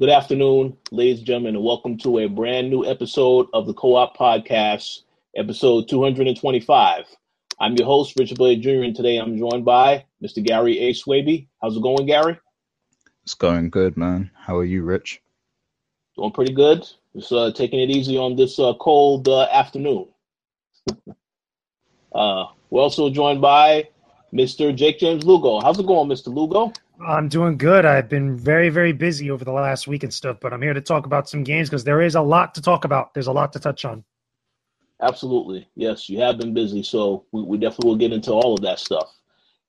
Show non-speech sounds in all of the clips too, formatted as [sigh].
Good afternoon, ladies and gentlemen, and welcome to a brand new episode of the Co op Podcast, episode 225. I'm your host, Richard Blade Jr., and today I'm joined by Mr. Gary A. Swaby. How's it going, Gary? It's going good, man. How are you, Rich? Doing pretty good. Just uh, taking it easy on this uh, cold uh, afternoon. uh, we're also joined by Mr. Jake James Lugo. How's it going, Mr. Lugo? I'm doing good. I've been very, very busy over the last week and stuff, but I'm here to talk about some games because there is a lot to talk about. There's a lot to touch on. Absolutely. Yes, you have been busy, so we, we definitely will get into all of that stuff.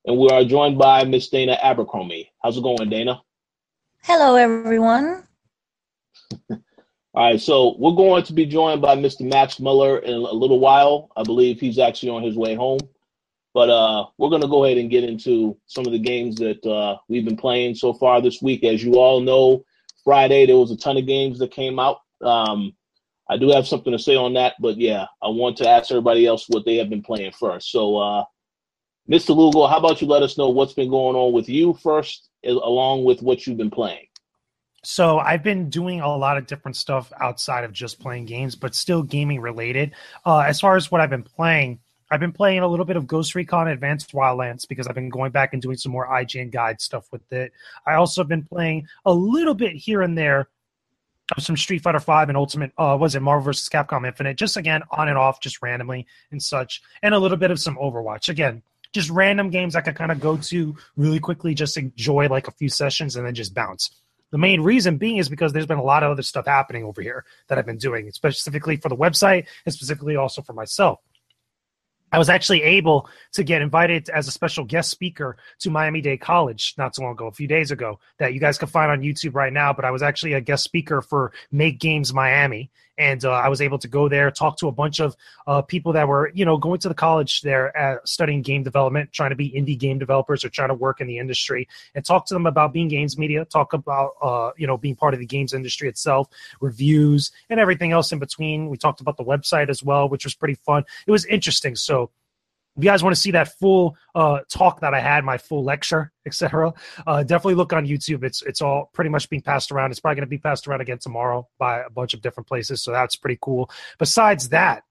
And we are joined by Miss Dana Abercrombie. How's it going, Dana? Hello, everyone. [laughs] all right, so we're going to be joined by Mr. Max Miller in a little while. I believe he's actually on his way home. But uh, we're going to go ahead and get into some of the games that uh, we've been playing so far this week. As you all know, Friday there was a ton of games that came out. Um, I do have something to say on that, but yeah, I want to ask everybody else what they have been playing first. So, uh, Mr. Lugo, how about you let us know what's been going on with you first, along with what you've been playing? So I've been doing a lot of different stuff outside of just playing games, but still gaming related. Uh, as far as what I've been playing, I've been playing a little bit of Ghost Recon Advanced Wildlands because I've been going back and doing some more IGN guide stuff with it. I also have been playing a little bit here and there of some Street Fighter Five and Ultimate. Uh, was it Marvel vs. Capcom Infinite? Just again on and off, just randomly and such, and a little bit of some Overwatch. Again, just random games I could kind of go to really quickly, just enjoy like a few sessions and then just bounce. The main reason being is because there's been a lot of other stuff happening over here that I've been doing, specifically for the website and specifically also for myself. I was actually able to get invited as a special guest speaker to Miami Dade College not so long ago, a few days ago, that you guys can find on YouTube right now. But I was actually a guest speaker for Make Games Miami, and uh, I was able to go there, talk to a bunch of uh, people that were, you know, going to the college there, at, studying game development, trying to be indie game developers or trying to work in the industry, and talk to them about being games media, talk about, uh, you know, being part of the games industry itself, reviews, and everything else in between. We talked about the website as well, which was pretty fun. It was interesting. So if you guys want to see that full uh, talk that I had, my full lecture, [laughs] etc., uh, definitely look on YouTube. It's it's all pretty much being passed around. It's probably going to be passed around again tomorrow by a bunch of different places, so that's pretty cool. Besides that,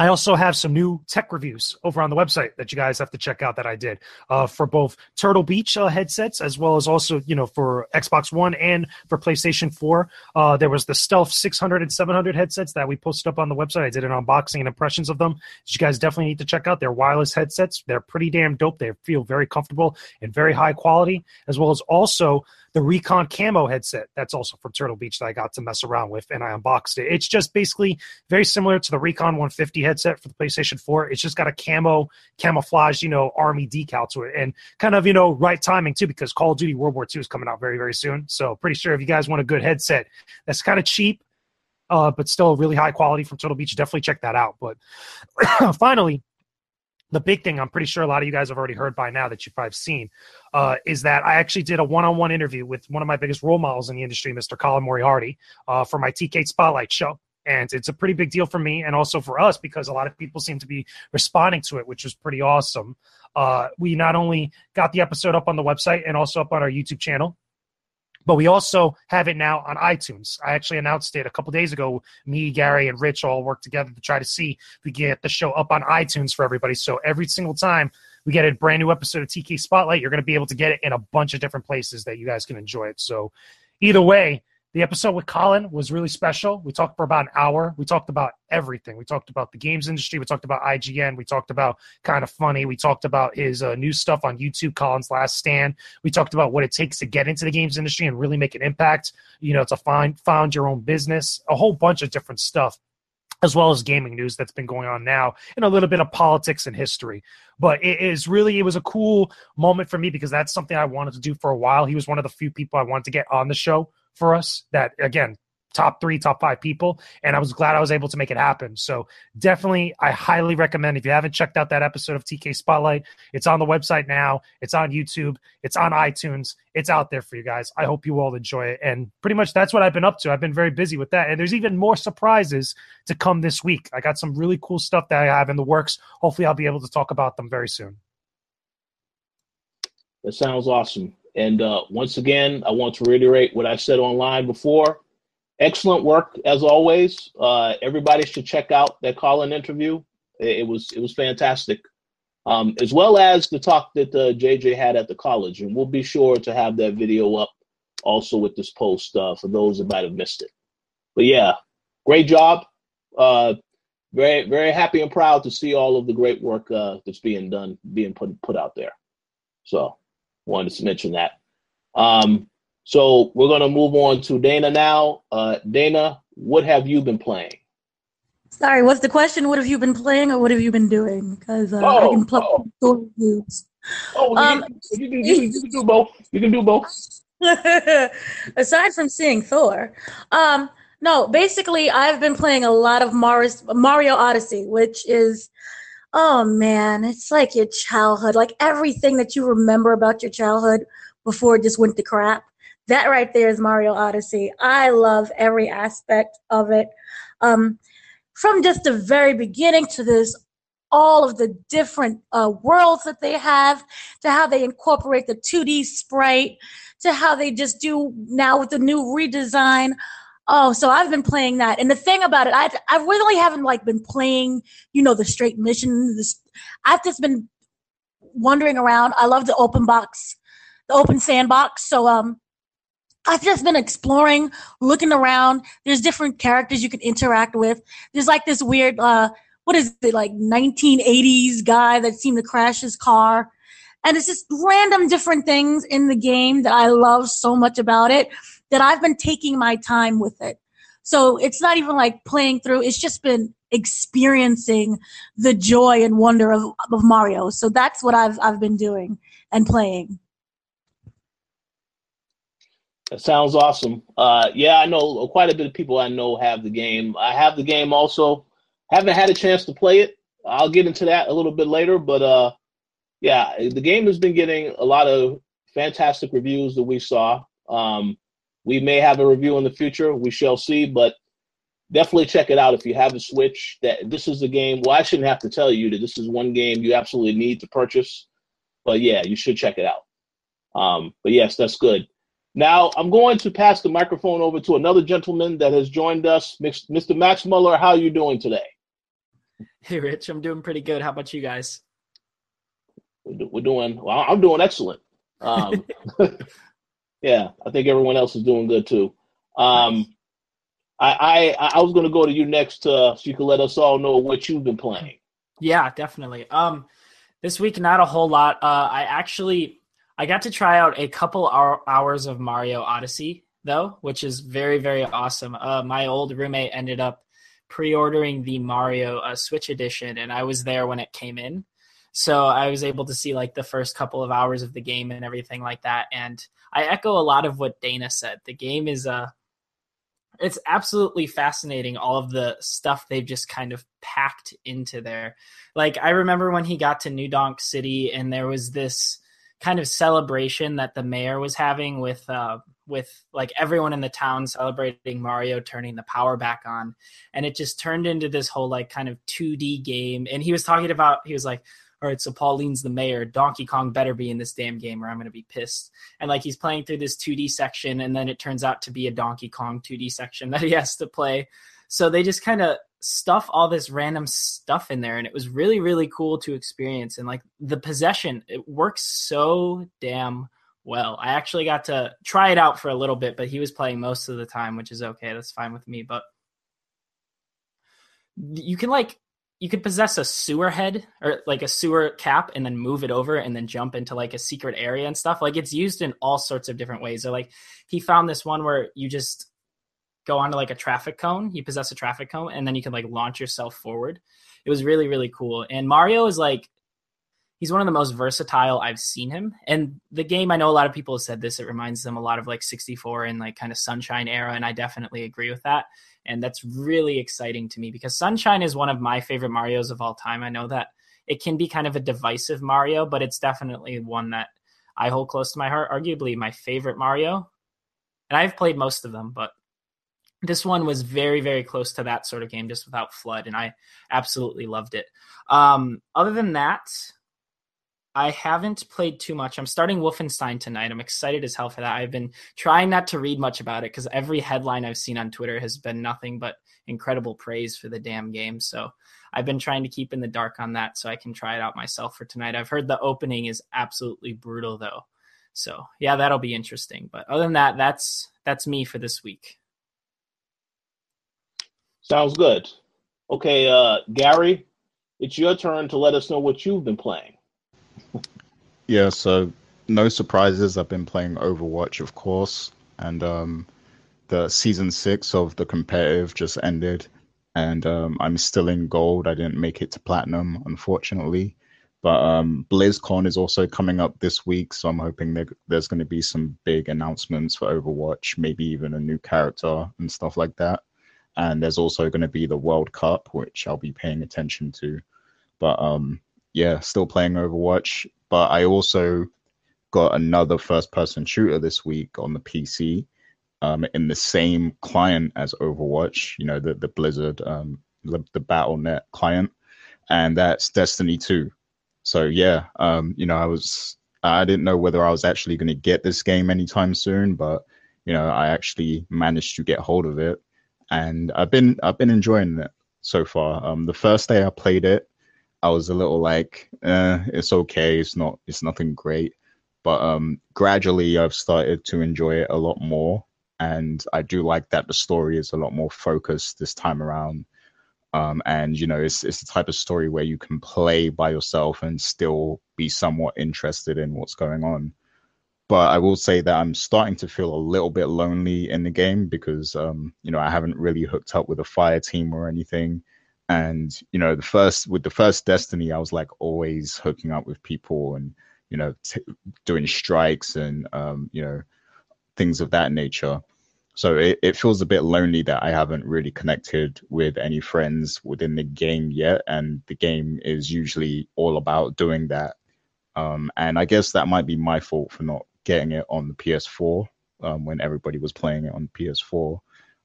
I also have some new tech reviews over on the website that you guys have to check out that I did uh, for both Turtle Beach uh, headsets as well as also you know for Xbox One and for PlayStation 4. Uh, there was the Stealth 600 and 700 headsets that we posted up on the website. I did an unboxing and impressions of them. You guys definitely need to check out. They're wireless headsets. They're pretty damn dope. They feel very comfortable and very high quality, as well as also the Recon Camo headset. That's also from Turtle Beach that I got to mess around with and I unboxed it. It's just basically very similar to the Recon 150 headset for the PlayStation 4. It's just got a camo, camouflage, you know, army decal to it and kind of, you know, right timing too because Call of Duty World War II is coming out very, very soon. So pretty sure if you guys want a good headset that's kind of cheap, uh, but still really high quality from Turtle Beach, definitely check that out. But [clears throat] finally, the big thing I'm pretty sure a lot of you guys have already heard by now that you've probably seen uh, is that I actually did a one-on-one interview with one of my biggest role models in the industry, Mr. Colin Moriarty, uh, for my TK Spotlight show. And it's a pretty big deal for me and also for us because a lot of people seem to be responding to it, which was pretty awesome. Uh, we not only got the episode up on the website and also up on our YouTube channel, but we also have it now on iTunes. I actually announced it a couple days ago. Me, Gary, and Rich all worked together to try to see if we get the show up on iTunes for everybody. So every single time we get a brand new episode of TK Spotlight, you're going to be able to get it in a bunch of different places that you guys can enjoy it. So either way, the episode with Colin was really special. We talked for about an hour. We talked about everything. We talked about the games industry. We talked about IGN. We talked about Kinda Funny. We talked about his uh, new stuff on YouTube, Colin's Last Stand. We talked about what it takes to get into the games industry and really make an impact. You know, to find found your own business, a whole bunch of different stuff as well as gaming news that's been going on now and a little bit of politics and history but it is really it was a cool moment for me because that's something i wanted to do for a while he was one of the few people i wanted to get on the show for us that again top three, top five people. And I was glad I was able to make it happen. So definitely, I highly recommend if you haven't checked out that episode of TK Spotlight, it's on the website now, it's on YouTube, it's on iTunes, it's out there for you guys. I hope you all enjoy it. And pretty much that's what I've been up to. I've been very busy with that. And there's even more surprises to come this week. I got some really cool stuff that I have in the works. Hopefully, I'll be able to talk about them very soon. That sounds awesome. And uh, once again, I want to reiterate what I said online before. Excellent work as always. Uh, everybody should check out that Colin interview. It, it was it was fantastic, um, as well as the talk that uh, JJ had at the college. And we'll be sure to have that video up also with this post uh, for those that might have missed it. But yeah, great job. Uh, very very happy and proud to see all of the great work uh, that's being done, being put put out there. So wanted to mention that. Um, so we're going to move on to Dana now. Uh, Dana, what have you been playing? Sorry, what's the question? What have you been playing, or what have you been doing? Because uh, Oh, I can plug oh. reviews. Oh, Um, you, can, you, can, you can do both. You can do both. [laughs] Aside from seeing Thor, um, no, basically I've been playing a lot of Maris, Mario Odyssey, which is, oh man, it's like your childhood, like everything that you remember about your childhood before it just went to crap. That right there is Mario Odyssey. I love every aspect of it. Um, from just the very beginning to this, all of the different uh, worlds that they have, to how they incorporate the 2D sprite, to how they just do now with the new redesign. Oh, so I've been playing that, and the thing about it, I I really haven't like been playing, you know, the straight missions. This, I've just been wandering around. I love the open box, the open sandbox. So um, I've just been exploring, looking around. There's different characters you can interact with. There's like this weird, uh, what is it, like 1980s guy that seemed to crash his car. And it's just random different things in the game that I love so much about it that I've been taking my time with it. So it's not even like playing through, it's just been experiencing the joy and wonder of, of Mario. So that's what I've I've been doing and playing. That sounds awesome. Uh, yeah, I know quite a bit of people I know have the game. I have the game also. Haven't had a chance to play it. I'll get into that a little bit later, but uh, yeah, the game has been getting a lot of fantastic reviews that we saw. Um, we may have a review in the future. We shall see, but definitely check it out if you have a Switch. That this is the game. Well, I shouldn't have to tell you that this is one game you absolutely need to purchase. But yeah, you should check it out. Um, but yes, that's good. Now I'm going to pass the microphone over to another gentleman that has joined us, Mr. Max Muller. How are you doing today? Hey, Rich, I'm doing pretty good. How about you guys? We're, we're doing. Well, I'm doing excellent. Um, [laughs] yeah, I think everyone else is doing good too. Um, I, I I was going to go to you next, uh, so you can let us all know what you've been playing. Yeah, definitely. Um, this week not a whole lot. Uh, I actually I got to try out a couple hours of Mario Odyssey though, which is very very awesome. Uh, my old roommate ended up pre-ordering the Mario uh, Switch edition, and I was there when it came in, so I was able to see like the first couple of hours of the game and everything like that. And I echo a lot of what Dana said. The game is uh it's absolutely fascinating all of the stuff they've just kind of packed into there. Like I remember when he got to New Donk City and there was this kind of celebration that the mayor was having with uh with like everyone in the town celebrating Mario turning the power back on and it just turned into this whole like kind of 2D game and he was talking about he was like all right, so Pauline's the mayor. Donkey Kong better be in this damn game or I'm going to be pissed. And like he's playing through this 2D section, and then it turns out to be a Donkey Kong 2D section [laughs] that he has to play. So they just kind of stuff all this random stuff in there, and it was really, really cool to experience. And like the possession, it works so damn well. I actually got to try it out for a little bit, but he was playing most of the time, which is okay. That's fine with me. But you can like you could possess a sewer head or like a sewer cap and then move it over and then jump into like a secret area and stuff. Like it's used in all sorts of different ways. Or like he found this one where you just go onto like a traffic cone, you possess a traffic cone, and then you can like launch yourself forward. It was really, really cool. And Mario is like he's one of the most versatile I've seen him. And the game, I know a lot of people have said this, it reminds them a lot of like 64 and like kind of Sunshine era, and I definitely agree with that. And that's really exciting to me because Sunshine is one of my favorite Marios of all time. I know that it can be kind of a divisive Mario, but it's definitely one that I hold close to my heart. Arguably my favorite Mario. And I've played most of them, but this one was very, very close to that sort of game, just without FLUDD, and I absolutely loved it. Um, other than that, I haven't played too much. I'm starting Wolfenstein tonight. I'm excited as hell for that. I've been trying not to read much about it because every headline I've seen on Twitter has been nothing but incredible praise for the damn game. So I've been trying to keep in the dark on that so I can try it out myself for tonight. I've heard the opening is absolutely brutal though. So yeah, that'll be interesting. But other than that, that's that's me for this week. Sounds good. Okay, uh, Gary, it's your turn to let us know what you've been playing. Yeah, so no surprises. I've been playing Overwatch, of course, and um, the season six of the competitive just ended, and um, I'm still in gold. I didn't make it to platinum, unfortunately. But um, BlizzCon is also coming up this week, so I'm hoping there, there's going to be some big announcements for Overwatch, maybe even a new character and stuff like that. And there's also going to be the World Cup, which I'll be paying attention to. But um, yeah, still playing Overwatch. But I also got another first-person shooter this week on the PC, um, in the same client as Overwatch. You know, the the Blizzard, um, the, the Battle.net client, and that's Destiny Two so yeah, um, you know, I was I didn't know whether I was actually going to get this game anytime soon, but you know, I actually managed to get hold of it, and I've been I've been enjoying it so far. Um, the first day I played it, I was a little like, eh, it's okay, it's not it's nothing great, but um, gradually I've started to enjoy it a lot more, and I do like that the story is a lot more focused this time around. Um, and you know, it's it's the type of story where you can play by yourself and still be somewhat interested in what's going on. But I will say that I'm starting to feel a little bit lonely in the game because um, you know I haven't really hooked up with a fire team or anything. And you know, the first with the first Destiny, I was like always hooking up with people and you know t- doing strikes and um, you know things of that nature so it, it feels a bit lonely that I haven't really connected with any friends within the game yet. And the game is usually all about doing that. Um, and I guess that might be my fault for not getting it on the PS4 um, when everybody was playing it on PS4.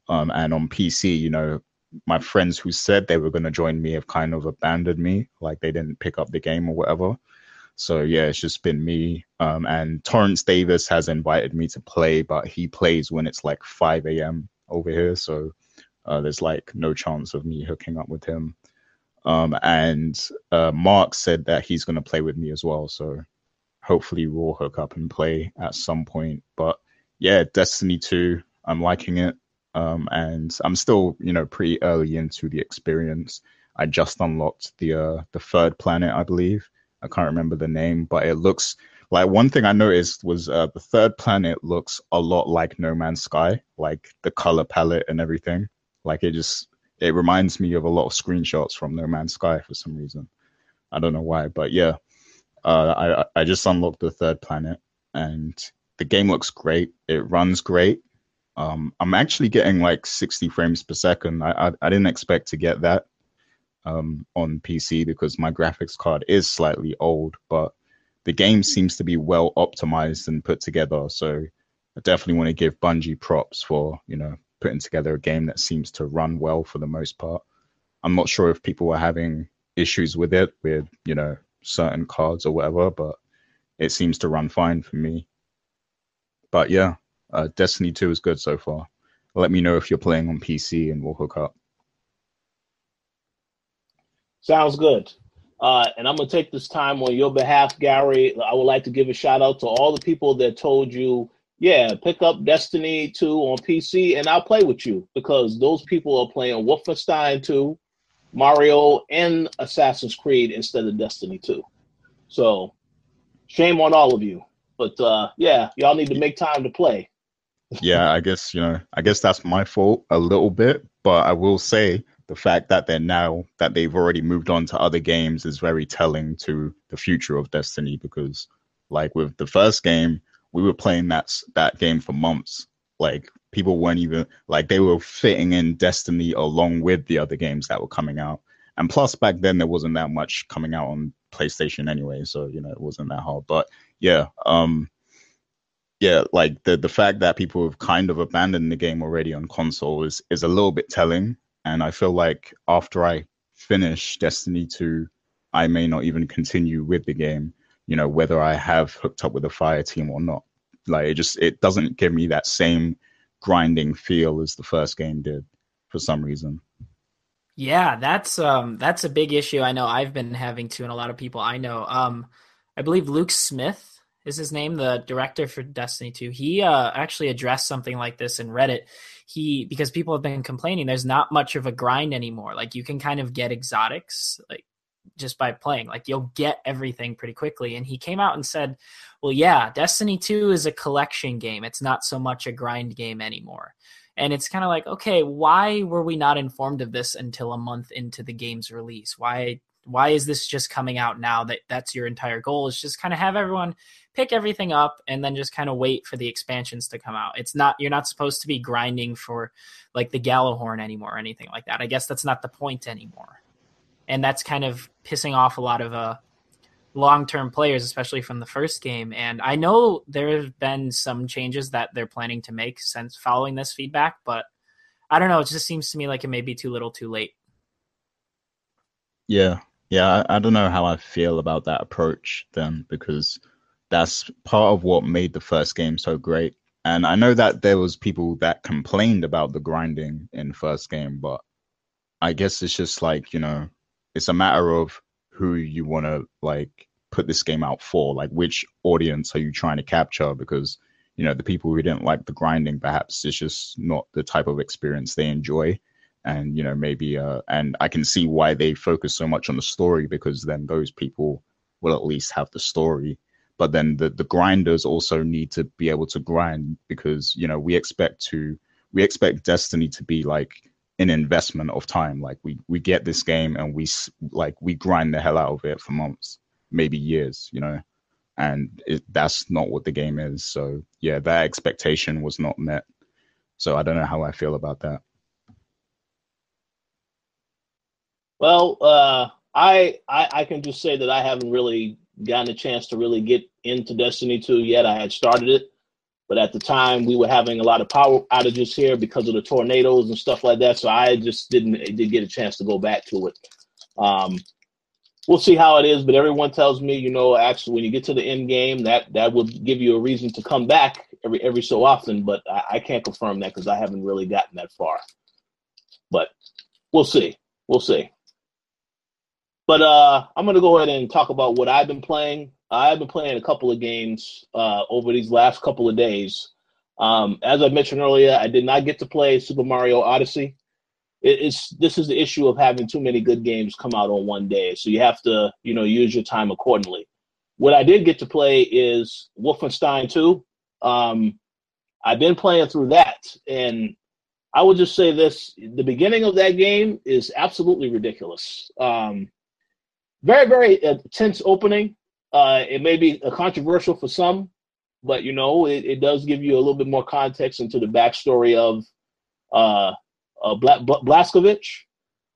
Um, and on PC, you know, my friends who said they were going to join me have kind of abandoned me, like they didn't pick up the game or whatever. So yeah, it's just been me. Um, and Torrance Davis has invited me to play, but he plays when it's like 5 a.m. over here. So uh, there's like no chance of me hooking up with him. Um, and uh, Mark said that he's going to play with me as well. So hopefully we'll hook up and play at some point. But yeah, Destiny 2, I'm liking it. Um, and I'm still, you know, pretty early into the experience. I just unlocked the uh, the third planet, I believe. I can't remember the name, but it looks like one thing I noticed was uh, the third planet looks a lot like No Man's Sky, like the color palette and everything. Like it just it reminds me of a lot of screenshots from No Man's Sky for some reason. I don't know why, but yeah, uh, I I just unlocked the third planet and the game looks great. It runs great. Um, I'm actually getting like 60 frames per second. I, I, I didn't expect to get that um, on PC because my graphics card is slightly old, but the game seems to be well optimized and put together. So I definitely want to give Bungie props for you know putting together a game that seems to run well for the most part. I'm not sure if people were having issues with it with you know certain cards or whatever, but it seems to run fine for me. But yeah, uh, Destiny 2 is good so far. Let me know if you're playing on PC and we'll hook up. Sounds good. Uh, and I'm going to take this time on your behalf, Gary. I would like to give a shout out to all the people that told you, yeah, pick up Destiny 2 on PC and I'll play with you because those people are playing Wolfenstein 2, Mario, and Assassin's Creed instead of Destiny 2. So shame on all of you. But uh, yeah, y'all need to make time to play. Yeah, I guess, you know, I guess that's my fault a little bit, but I will say the fact that they're now that they've already moved on to other games is very telling to the future of Destiny because like with the first game, we were playing that that game for months. Like people weren't even like they were fitting in Destiny along with the other games that were coming out. And plus back then there wasn't that much coming out on PlayStation anyway, so you know it wasn't that hard. But yeah, um yeah, like the the fact that people have kind of abandoned the game already on console is is a little bit telling and I feel like after I finish Destiny 2, I may not even continue with the game you know, whether I have hooked up with a fire team or not. Like it just it doesn't give me that same grinding feel as the first game did for some reason. Yeah, that's um that's a big issue I know I've been having to and a lot of people I know. Um I believe Luke Smith is his name, the director for Destiny 2. He uh actually addressed something like this in Reddit. He because people have been complaining there's not much of a grind anymore. Like you can kind of get exotics like just by playing. Like you'll get everything pretty quickly. And he came out and said, "Well, yeah, Destiny 2 is a collection game. It's not so much a grind game anymore." And it's kind of like, okay, why were we not informed of this until a month into the game's release? Why why is this just coming out now that that's your entire goal is just kind of have everyone pick everything up and then just kind of wait for the expansions to come out. It's not you're not supposed to be grinding for like the Gjallarhorn anymore or anything like that. I guess that's not the point anymore and that's kind of pissing off a lot of uh, long-term players, especially from the first game. And I know there have been some changes that they're planning to make since following this feedback, but I don't know. It just seems to me like it may be too little, too late. Yeah, yeah. I, I don't know how I feel about that approach then, because that's part of what made the first game so great. And I know that there was people that complained about the grinding in first game, but I guess it's just like you know it's a matter of who you want to like put this game out for. Like which audience are you trying to capture? Because you know the people who didn't like the grinding perhaps it's just not the type of experience they enjoy. And you know maybe uh and i can see why they focus so much on the story because then those people will at least have the story but then the the grinders also need to be able to grind because you know we expect to we expect destiny to be like an investment of time. Like we we get this game and we like we grind the hell out of it for months, maybe years, you know, and it, that's not what the game is. So yeah, that expectation was not met. So I don't know how I feel about that. Well, uh, I, I I can just say that I haven't really gotten a chance to really get into Destiny 2 yet. I had started it, but at the time, we were having a lot of power outages here because of the tornadoes and stuff like that. So I just didn't did get a chance to go back to it. Um, we'll see how it is. But everyone tells me, you know, actually, when you get to the end game, that that would give you a reason to come back every every so often. But I, I can't confirm that because I haven't really gotten that far. But we'll see. We'll see. But uh, I'm going to go ahead and talk about what I've been playing. I've been playing a couple of games uh, over these last couple of days. Um, as I mentioned earlier, I did not get to play Super Mario Odyssey. It, it's this is the issue of having too many good games come out on one day, so you have to you know use your time accordingly. What I did get to play is Wolfenstein 2. Um, I've been playing through that, and I will just say this: the beginning of that game is absolutely ridiculous. Um, very, very uh, tense opening. Uh, it may be controversial for some, but you know, it, it does give you a little bit more context into the backstory of uh, uh Bla- Blazkowicz.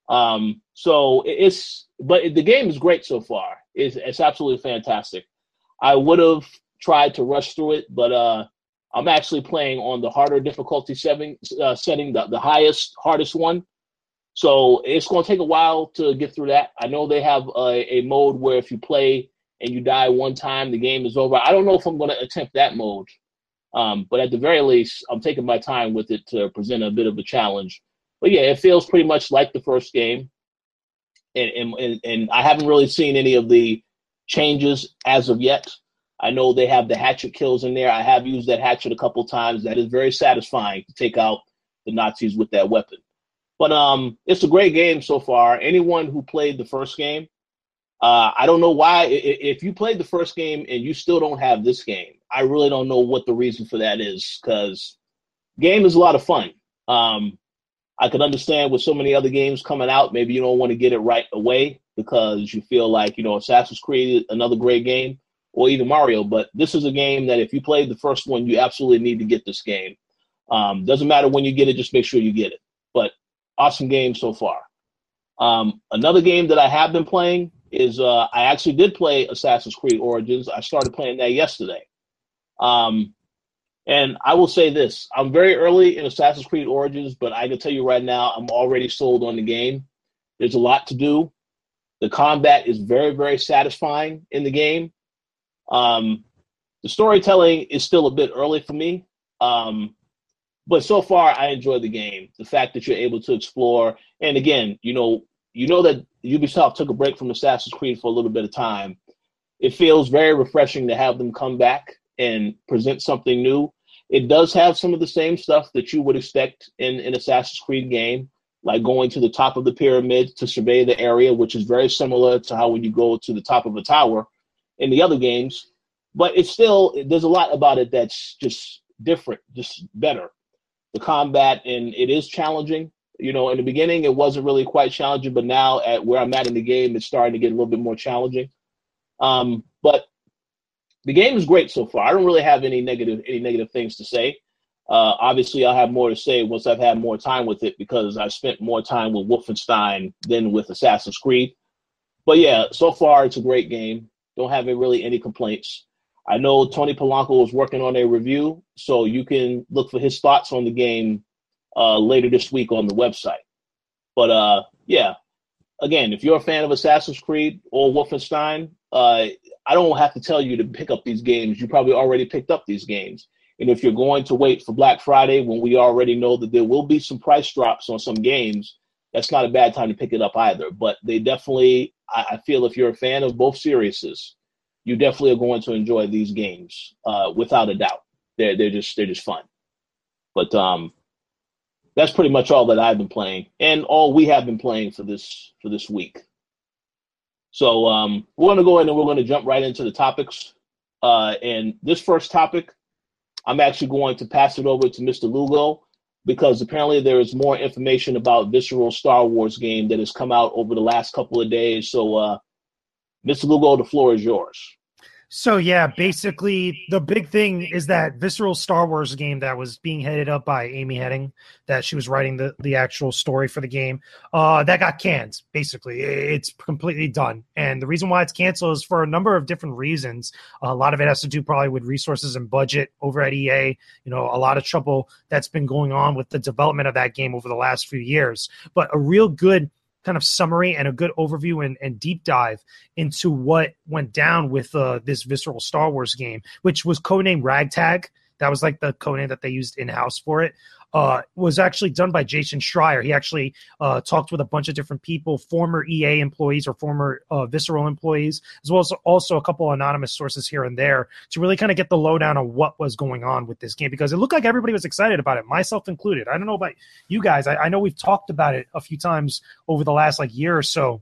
Um, so it's, but the game is great so far. It's, it's absolutely fantastic. I would have tried to rush through it, but uh, I'm actually playing on the harder difficulty setting, uh, setting the, the highest, hardest one. So it's going to take a while to get through that. I know they have a, a mode where if you play and you die one time, the game is over. I don't know if I'm going to attempt that mode, um, but at the very least, I'm taking my time with it to present a bit of a challenge. But yeah, it feels pretty much like the first game, and and and I haven't really seen any of the changes as of yet. I know they have the hatchet kills in there. I have used that hatchet a couple times. That is very satisfying to take out the Nazis with that weapon. But um, it's a great game so far. Anyone who played the first game, uh, I don't know why. If you played the first game and you still don't have this game, I really don't know what the reason for that is. Because game is a lot of fun. Um, I could understand with so many other games coming out, maybe you don't want to get it right away because you feel like you know Assassin's Creed, another great game, or even Mario. But this is a game that if you played the first one, you absolutely need to get this game. Um, doesn't matter when you get it, just make sure you get it. But awesome game so far. Um, another game that I have been playing is uh, I actually did play Assassin's Creed Origins. I started playing that yesterday. Um, and I will say this I'm very early in Assassin's Creed Origins, but I can tell you right now, I'm already sold on the game. There's a lot to do. The combat is very, very satisfying in the game. Um, the storytelling is still a bit early for me. Um, but so far I enjoy the game. The fact that you're able to explore, and again, you know, you know that Ubisoft took a break from Assassin's Creed for a little bit of time. It feels very refreshing to have them come back and present something new. It does have some of the same stuff that you would expect in an Assassin's Creed game, like going to the top of the pyramid to survey the area, which is very similar to how when you go to the top of a tower in the other games. But it's still there's a lot about it that's just different, just better. The combat and it is challenging. You know, in the beginning it wasn't really quite challenging, but now at where I'm at in the game, it's starting to get a little bit more challenging. Um, but the game is great so far. I don't really have any negative any negative things to say. Uh, obviously, I'll have more to say once I've had more time with it because I've spent more time with Wolfenstein than with Assassin's Creed. But yeah, so far it's a great game. Don't have really any complaints. I know Tony Polanco is working on a review, so you can look for his thoughts on the game uh, later this week on the website. But uh, yeah, again, if you're a fan of Assassin's Creed or Wolfenstein, uh, I don't have to tell you to pick up these games. You probably already picked up these games. And if you're going to wait for Black Friday when we already know that there will be some price drops on some games, that's not a bad time to pick it up either. But they definitely, I, feel if you're a fan of both series, you definitely are going to enjoy these games uh, without a doubt. They're they're just they're just fun. But um, that's pretty much all that I've been playing, and all we have been playing for this for this week. So um, we're going to go ahead and we're going to jump right into the topics. Uh, and this first topic, I'm actually going to pass it over to Mr. Lugo because apparently there is more information about Visceral Star Wars game that has come out over the last couple of days. So, uh, Mr. Lugo, the floor is yours. So yeah, basically the big thing is that visceral Star Wars game that was being headed up by Amy Hennig, that she was writing the, the actual story for the game, uh, that got canned. Basically, it's completely done, and the reason why it's canceled is for a number of different reasons. a lot of it has to do probably with resources and budget over at EA. You know, a lot of trouble that's been going on with the development of that game over the last few years, but a real good kind of summary and a good overview and, and deep dive into what went down with uh, this visceral Star Wars game, which was codenamed Ragtag. That was like the codename that they used in house for it uh, was actually done by Jason Schreier. He actually uh, talked with a bunch of different people, former EA employees or former uh, Visceral employees, as well as also a couple anonymous sources here and there to really kind of get the lowdown on what was going on with this game because it looked like everybody was excited about it, myself included. I don't know about you guys. I, I know we've talked about it a few times over the last like year or so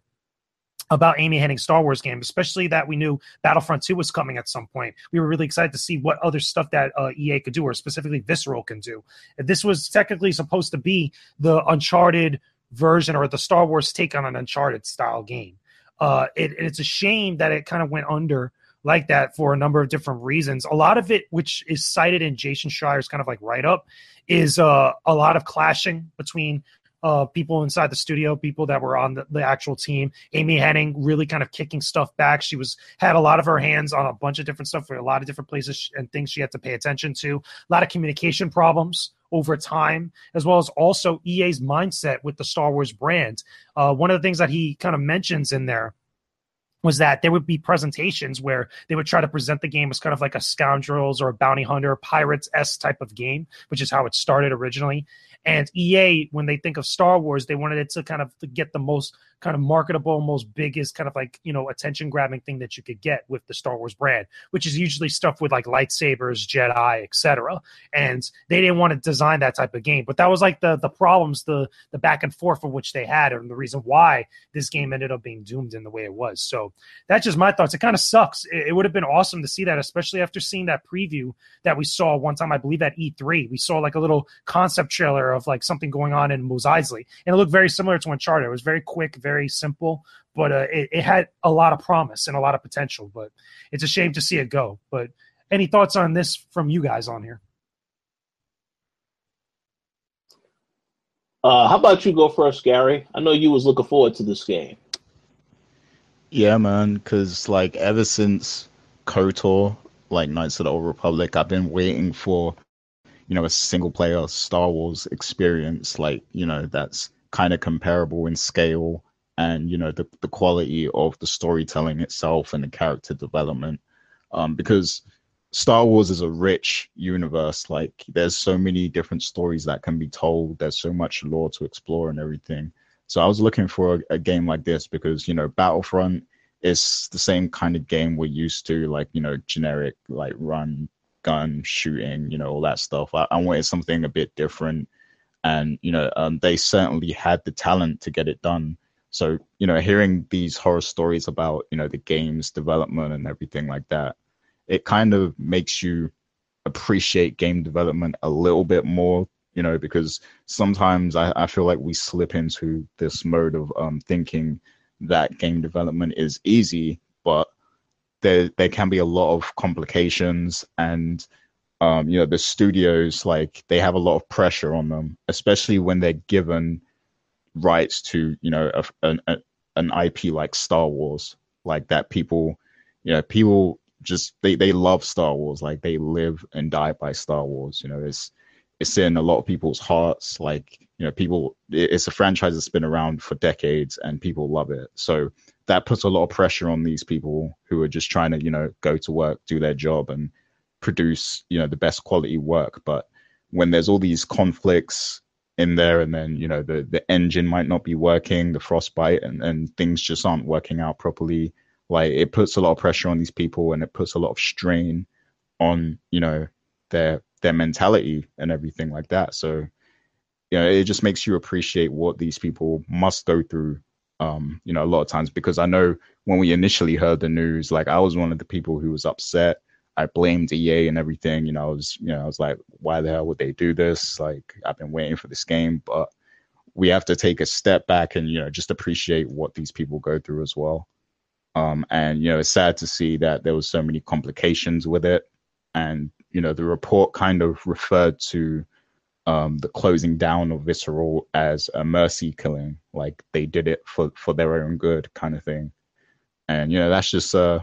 about Amy Hennig Star Wars game, especially that we knew Battlefront 2 was coming at some point. We were really excited to see what other stuff that uh, EA could do, or specifically Visceral can do. This was technically supposed to be the Uncharted version or the Star Wars take on an Uncharted style game. Uh, it, it's a shame that it kind of went under like that for a number of different reasons. A lot of it, which is cited in Jason Schreier's kind of like write up, is uh, a lot of clashing between uh, people inside the studio, people that were on the, the, actual team. Amy Hennig really kind of kicking stuff back. She was had a lot of her hands on a bunch of different stuff for a lot of different places and things she had to pay attention to. A lot of communication problems over time, as well as also EA's mindset with the Star Wars brand. Uh, one of the things that he kind of mentions in there was that there would be presentations where they would try to present the game as kind of like a scoundrels or a bounty hunter pirates s type of game which is how it started originally and ea when they think of star wars they wanted it to kind of get the most kind of marketable, most biggest kind of like you know attention grabbing thing that you could get with the Star Wars brand, which is usually stuff with like lightsabers, Jedi, etc. And they didn't want to design that type of game, but that was like the the problems, the the back and forth of which they had, and the reason why this game ended up being doomed in the way it was. So that's just my thoughts. It kind of sucks. It, it would have been awesome to see that, especially after seeing that preview that we saw one time, I believe at E3. We saw like a little concept trailer of like something going on in Mos Eisley, and it looked very similar to Uncharted. It was very quick, very simple, but uh, it, it had a lot of promise and a lot of potential. But it's a shame to see it go. But any thoughts on this from you guys on here? Uh, how about you go first, Gary? I know you was looking forward to this game. Yeah, man, because like ever since KOTOR, like Knights of the Old Republic, I've been waiting for, you know, a single player Star Wars experience, like you know, that's kind of comparable in scale and you know the, the quality of the storytelling itself and the character development um, because Star Wars is a rich universe. Like there's so many different stories that can be told. There's so much lore to explore and everything. So I was looking for a, a game like this because you know Battlefront is the same kind of game we're used to, like you know generic like run, gun, shooting, you know all that stuff. I, I wanted something a bit different, and you know um, they certainly had the talent to get it done. So you know hearing these horror stories about you know the game's development and everything like that, it kind of makes you appreciate game development a little bit more you know, because sometimes I, I feel like we slip into this mode of um, thinking that game development is easy, but there there can be a lot of complications and um, you know the studios like they have a lot of pressure on them, especially when they're given rights to you know a, an a, an IP like Star Wars, like that people you know people just they they love Star Wars, like they live and die by Star Wars. You know, it's it's in a lot of people's hearts. Like, you know, people, it's a franchise that's been around for decades and people love it. So that puts a lot of pressure on these people who are just trying to, you know, go to work, do their job and produce, you know, the best quality work. But when there's all these conflicts in there and then, you know, the, the engine might not be working, the frostbite and, and things just aren't working out properly, like it puts a lot of pressure on these people and it puts a lot of strain on, you know, their their mentality and everything like that. So, you know, it just makes you appreciate what these people must go through. Um, you know, a lot of times because I know when we initially heard the news, like I was one of the people who was upset. I blamed EA and everything. You know, I was, you know, I was like, why the hell would they do this? Like, I've been waiting for this game, but we have to take a step back and you know just appreciate what these people go through as well. Um, and you know, it's sad to see that there was so many complications with it, and you know, the report kind of referred to um, the closing down of Visceral as a mercy killing, like they did it for for their own good, kind of thing. And you know, that's just uh,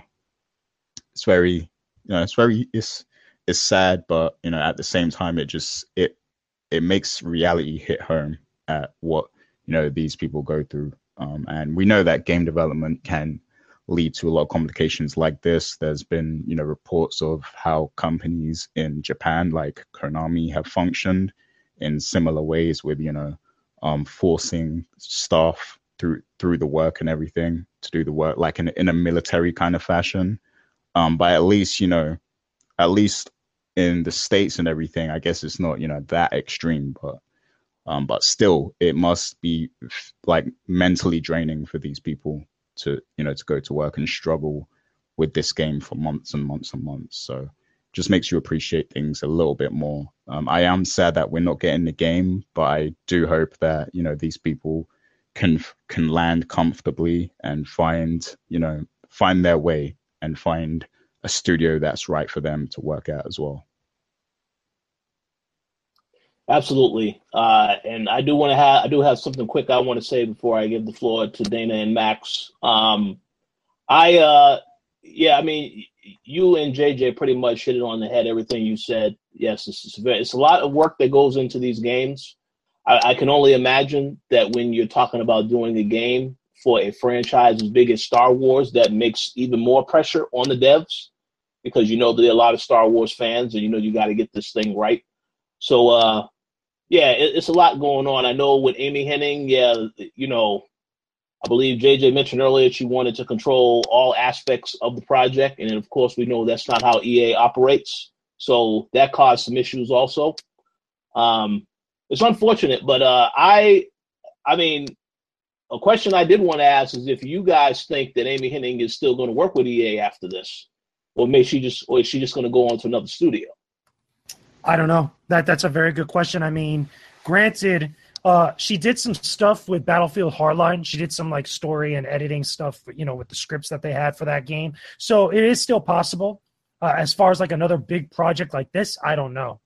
it's very, you know, it's very it's it's sad, but you know, at the same time, it just it it makes reality hit home at what you know these people go through. Um, and we know that game development can lead to a lot of complications like this. There's been, you know, reports of how companies in Japan, like Konami, have functioned in similar ways with, you know, um, forcing staff through through the work and everything to do the work, like in in a military kind of fashion. Um, but at least, you know, at least in the states and everything, I guess it's not, you know, that extreme, but um, but still, it must be like mentally draining for these people to you know to go to work and struggle with this game for months and months and months. So just makes you appreciate things a little bit more. Um, I am sad that we're not getting the game, but I do hope that you know these people can can land comfortably and find you know find their way and find a studio that's right for them to work at as well. Absolutely, uh, and I do want to have I do have something quick I want to say before I give the floor to Dana and Max. Um, I uh, yeah, I mean, you and JJ pretty much hit it on the head. Everything you said, yes, it's it's, a lot of work that goes into these games. I, I can only imagine that when you're talking about doing a game for a franchise as big as Star Wars, that makes even more pressure on the devs because you know there are a lot of Star Wars fans, and you know you got to get this thing right. So uh, yeah, it, it's a lot going on. I know with Amy Hennig, yeah, you know, I believe JJ mentioned earlier she wanted to control all aspects of the project, and of course we know that's not how EA operates. So that caused some issues also. Um, it's unfortunate, but uh, I, I mean, a question I did want to ask is if you guys think that Amy Hennig is still going to work with EA after this, or may she just, or is she just going to go on to another studio? I don't know. That that's a very good question. I mean, granted, uh, she did some stuff with Battlefield Hardline. She did some like story and editing stuff, you know, with the scripts that they had for that game. So it is still possible. Uh, as far as like another big project like this, I don't know.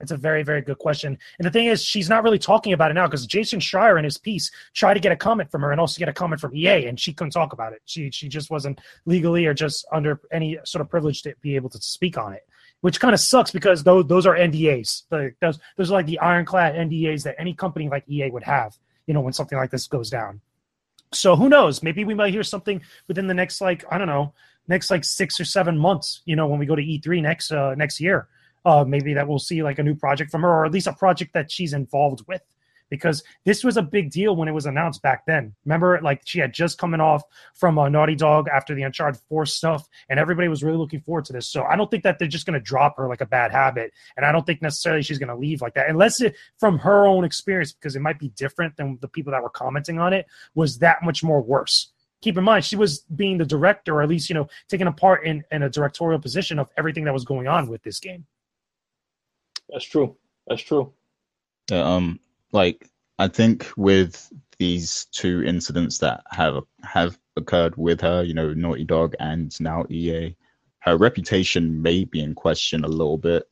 It's a very, very good question. And the thing is, she's not really talking about it now because Jason Schreier in his piece tried to get a comment from her and also get a comment from EA, and she couldn't talk about it. She she just wasn't legally or just under any sort of privilege to be able to speak on it which kind of sucks because those those are NDAs. those those are like the ironclad NDAs that any company like EA would have. You know, when something like this goes down. So who knows? Maybe we might hear something within the next like I don't know next like six or seven months. You know, when we go to E3 next uh, next year, uh, maybe that we'll see like a new project from her, or at least a project that she's involved with because this was a big deal when it was announced back then. Remember, like she had just coming off from a Naughty Dog after the Uncharted 4 stuff, and everybody was really looking forward to this. So I don't think that they're just going to drop her like a bad habit, and I don't think necessarily she's going to leave like that, unless it from her own experience, because it might be different than the people that were commenting on it, was that much more worse. Keep in mind, she was being the director, or at least you know taking a part in in a directorial position of everything that was going on with this game. That's true. That's true. Yeah, um, like I think with these two incidents that have have occurred with her, you know, Naughty Dog and now EA, her reputation may be in question a little bit,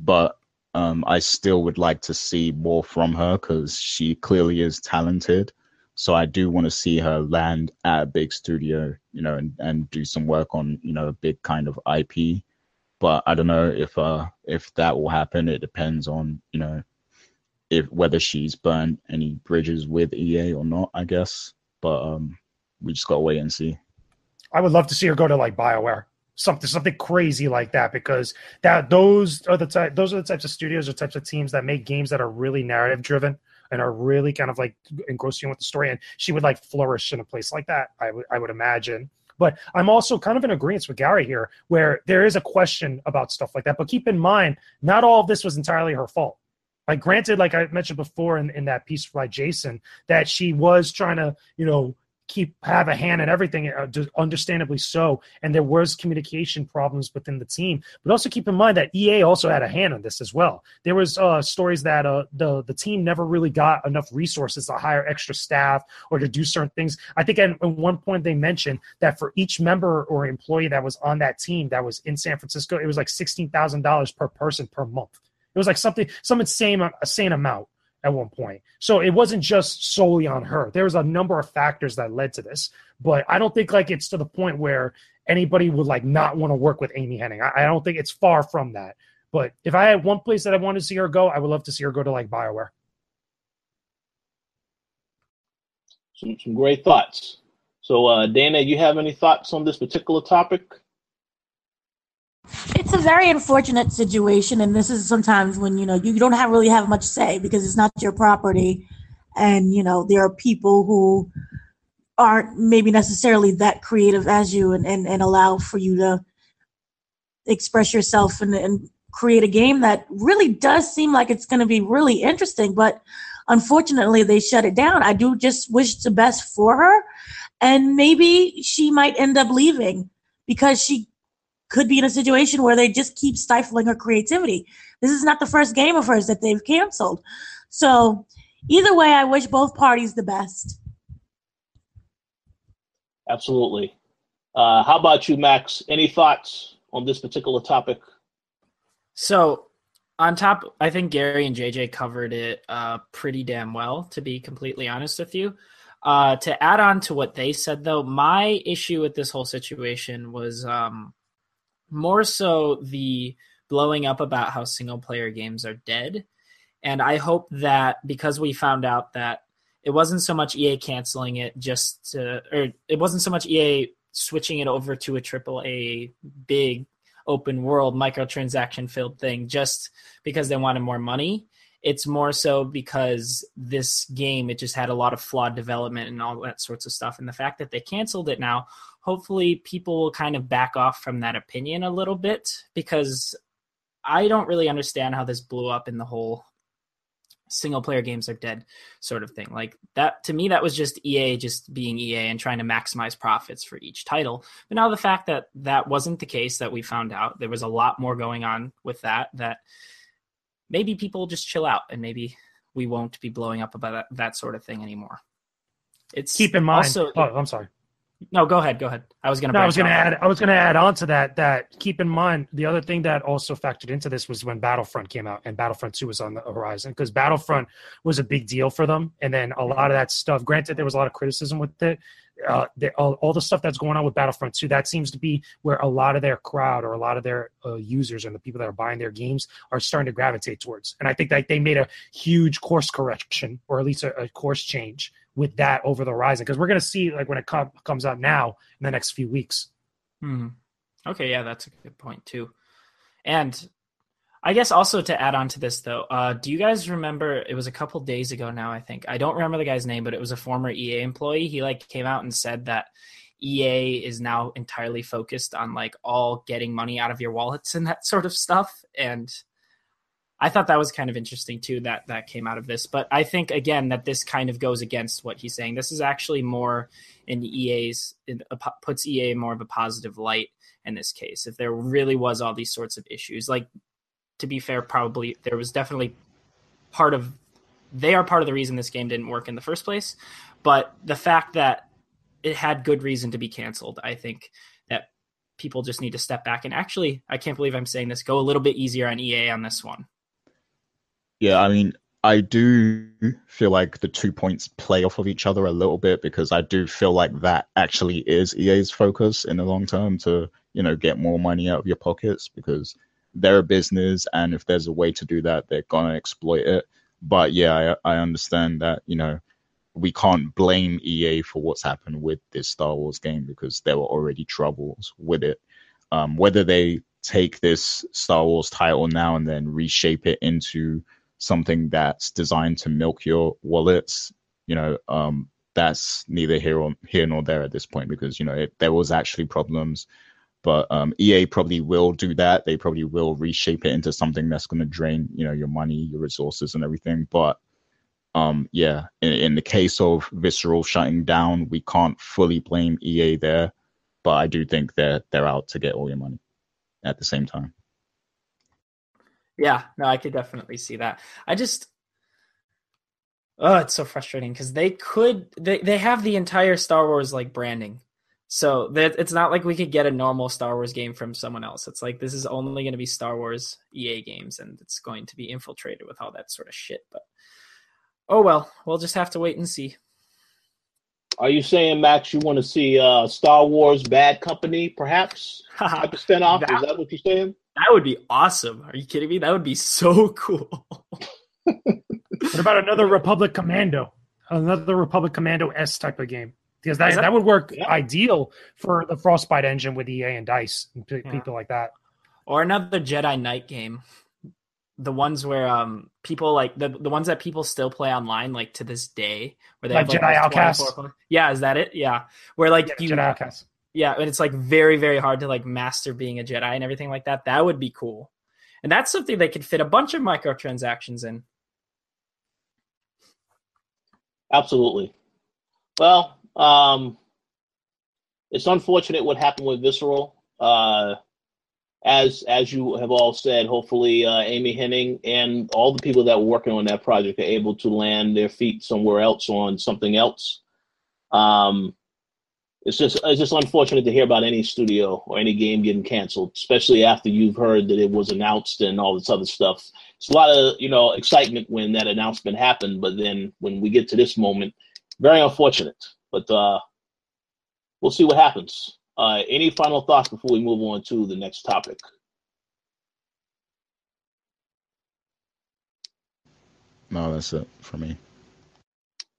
but um, I still would like to see more from her because she clearly is talented. So I do want to see her land at a big studio, you know, and, and do some work on, you know, a big kind of IP. But I don't know if uh if that will happen. It depends on, you know, if whether she's burned any bridges with EA or not, I guess. But um, we just gotta wait and see. I would love to see her go to like Bioware, something something crazy like that, because that those are the type those are the types of studios or types of teams that make games that are really narrative driven and are really kind of like engrossing with the story. And she would like flourish in a place like that. I would I would imagine. But I'm also kind of in agreement with Gary here, where there is a question about stuff like that. But keep in mind, not all of this was entirely her fault. Like, granted, like I mentioned before in, in that piece by Jason, that she was trying to, you know, keep have a hand in everything, uh, understandably so. And there was communication problems within the team. But also keep in mind that EA also had a hand in this as well. There was uh, stories that uh, the the team never really got enough resources to hire extra staff or to do certain things. I think at, at one point they mentioned that for each member or employee that was on that team that was in San Francisco, it was like sixteen thousand dollars per person per month. It was like something, some insane, insane amount at one point. So it wasn't just solely on her. There was a number of factors that led to this, but I don't think like it's to the point where anybody would like not want to work with Amy Hennig. I, I don't think it's far from that. But if I had one place that I wanted to see her go, I would love to see her go to like Bioware. Some, some great thoughts. So, uh, Dana, you have any thoughts on this particular topic? It's a very unfortunate situation, and this is sometimes when you know you don't have really have much say because it's not your property, and you know there are people who aren't maybe necessarily that creative as you, and and, and allow for you to express yourself and, and create a game that really does seem like it's going to be really interesting, but unfortunately they shut it down. I do just wish the best for her, and maybe she might end up leaving because she could be in a situation where they just keep stifling her creativity. This is not the first game of hers that they've canceled. So, either way, I wish both parties the best. Absolutely. Uh, how about you, Max? Any thoughts on this particular topic? So, on top, I think Gary and JJ covered it uh, pretty damn well, to be completely honest with you. Uh, to add on to what they said, though, my issue with this whole situation was um, more so the blowing up about how single player games are dead. And I hope that because we found out that it wasn't so much EA canceling it just to, or it wasn't so much EA switching it over to a triple A big open world microtransaction filled thing just because they wanted more money. It's more so because this game it just had a lot of flawed development and all that sorts of stuff. And the fact that they canceled it now hopefully people will kind of back off from that opinion a little bit because I don't really understand how this blew up in the whole single player games are dead sort of thing. Like that to me that was just EA just being EA and trying to maximize profits for each title. But now the fact that that wasn't the case that we found out there was a lot more going on with that that maybe people just chill out and maybe we won't be blowing up about that, that sort of thing anymore. It's keep in mind. Also, oh, I'm sorry. No, go ahead. Go ahead. I was going to. No, I was going to add. I was going to add on to that. That keep in mind the other thing that also factored into this was when Battlefront came out and Battlefront Two was on the horizon because Battlefront was a big deal for them, and then a lot of that stuff. Granted, there was a lot of criticism with it. Uh, they, all, all, the stuff that's going on with Battlefront 2, that seems to be where a lot of their crowd or a lot of their uh, users and the people that are buying their games are starting to gravitate towards. And I think that they made a huge course correction or at least a, a course change with that over the horizon because we're going to see like when it com- comes out now in the next few weeks. Hmm. Okay, yeah, that's a good point too. And I guess also to add on to this though, uh, do you guys remember it was a couple days ago now, I think. I don't remember the guy's name, but it was a former EA employee. He like came out and said that EA is now entirely focused on like all getting money out of your wallets and that sort of stuff. And I thought that was kind of interesting too that that came out of this. But I think again that this kind of goes against what he's saying. This is actually more in EA's it puts EA more of a positive light in this case. If there really was all these sorts of issues, like to be fair, probably there was definitely part of they are part of the reason this game didn't work in the first place. But the fact that it had good reason to be canceled, I think that people just need to step back and actually, I can't believe I'm saying this, go a little bit easier on EA on this one. Yeah, I mean, I do feel like the two points play off of each other a little bit because I do feel like that actually is EA's focus in the long term to, you know, get more money out of your pockets because they're a business and if there's a way to do that, they're going to exploit it. But yeah, I, I understand that, you know, we can't blame EA for what's happened with this Star Wars game because there were already troubles with it. Um, whether they take this Star Wars title now and then reshape it into something that's designed to milk your wallets, you know, um, that's neither here or here nor there at this point because you know it, there was actually problems. But um, EA probably will do that. They probably will reshape it into something that's going to drain, you know, your money, your resources, and everything. But um, yeah, in, in the case of Visceral shutting down, we can't fully blame EA there. But I do think they're they're out to get all your money at the same time. Yeah, no, I could definitely see that. I just Oh, it's so frustrating because they could they, they have the entire Star Wars like branding. So that it's not like we could get a normal Star Wars game from someone else. It's like this is only going to be Star Wars EA games and it's going to be infiltrated with all that sort of shit. But oh well, we'll just have to wait and see. Are you saying, Max, you want to see uh, Star Wars Bad Company, perhaps? [laughs] type of spinoff? That, is that what you're saying? That would be awesome. Are you kidding me? That would be so [laughs] cool. what about another Republic Commando? Another Republic Commando S type of game. Because that, that, that, would work yeah. ideal for the Frostbite engine with EA and Dice and p- yeah. people like that. Or another Jedi Knight game. The ones where um people like the the ones that people still play online like to this day where they like have Jedi like, Outcast. Yeah, is that it? Yeah, where like yeah, you Jedi Outcast yeah, and it's like very very hard to like master being a Jedi and everything like that. That would be cool, and that's something they could fit a bunch of microtransactions in. Absolutely. Well, um, it's unfortunate what happened with Visceral. Uh, as as you have all said, hopefully uh, Amy Hennig and all the people that were working on that project are able to land their feet somewhere else on something else. Um, it's just it's just unfortunate to hear about any studio or any game getting canceled, especially after you've heard that it was announced and all this other stuff. It's a lot of you know excitement when that announcement happened, but then when we get to this moment, very unfortunate. But uh, we'll see what happens. Uh, any final thoughts before we move on to the next topic? No, that's it for me.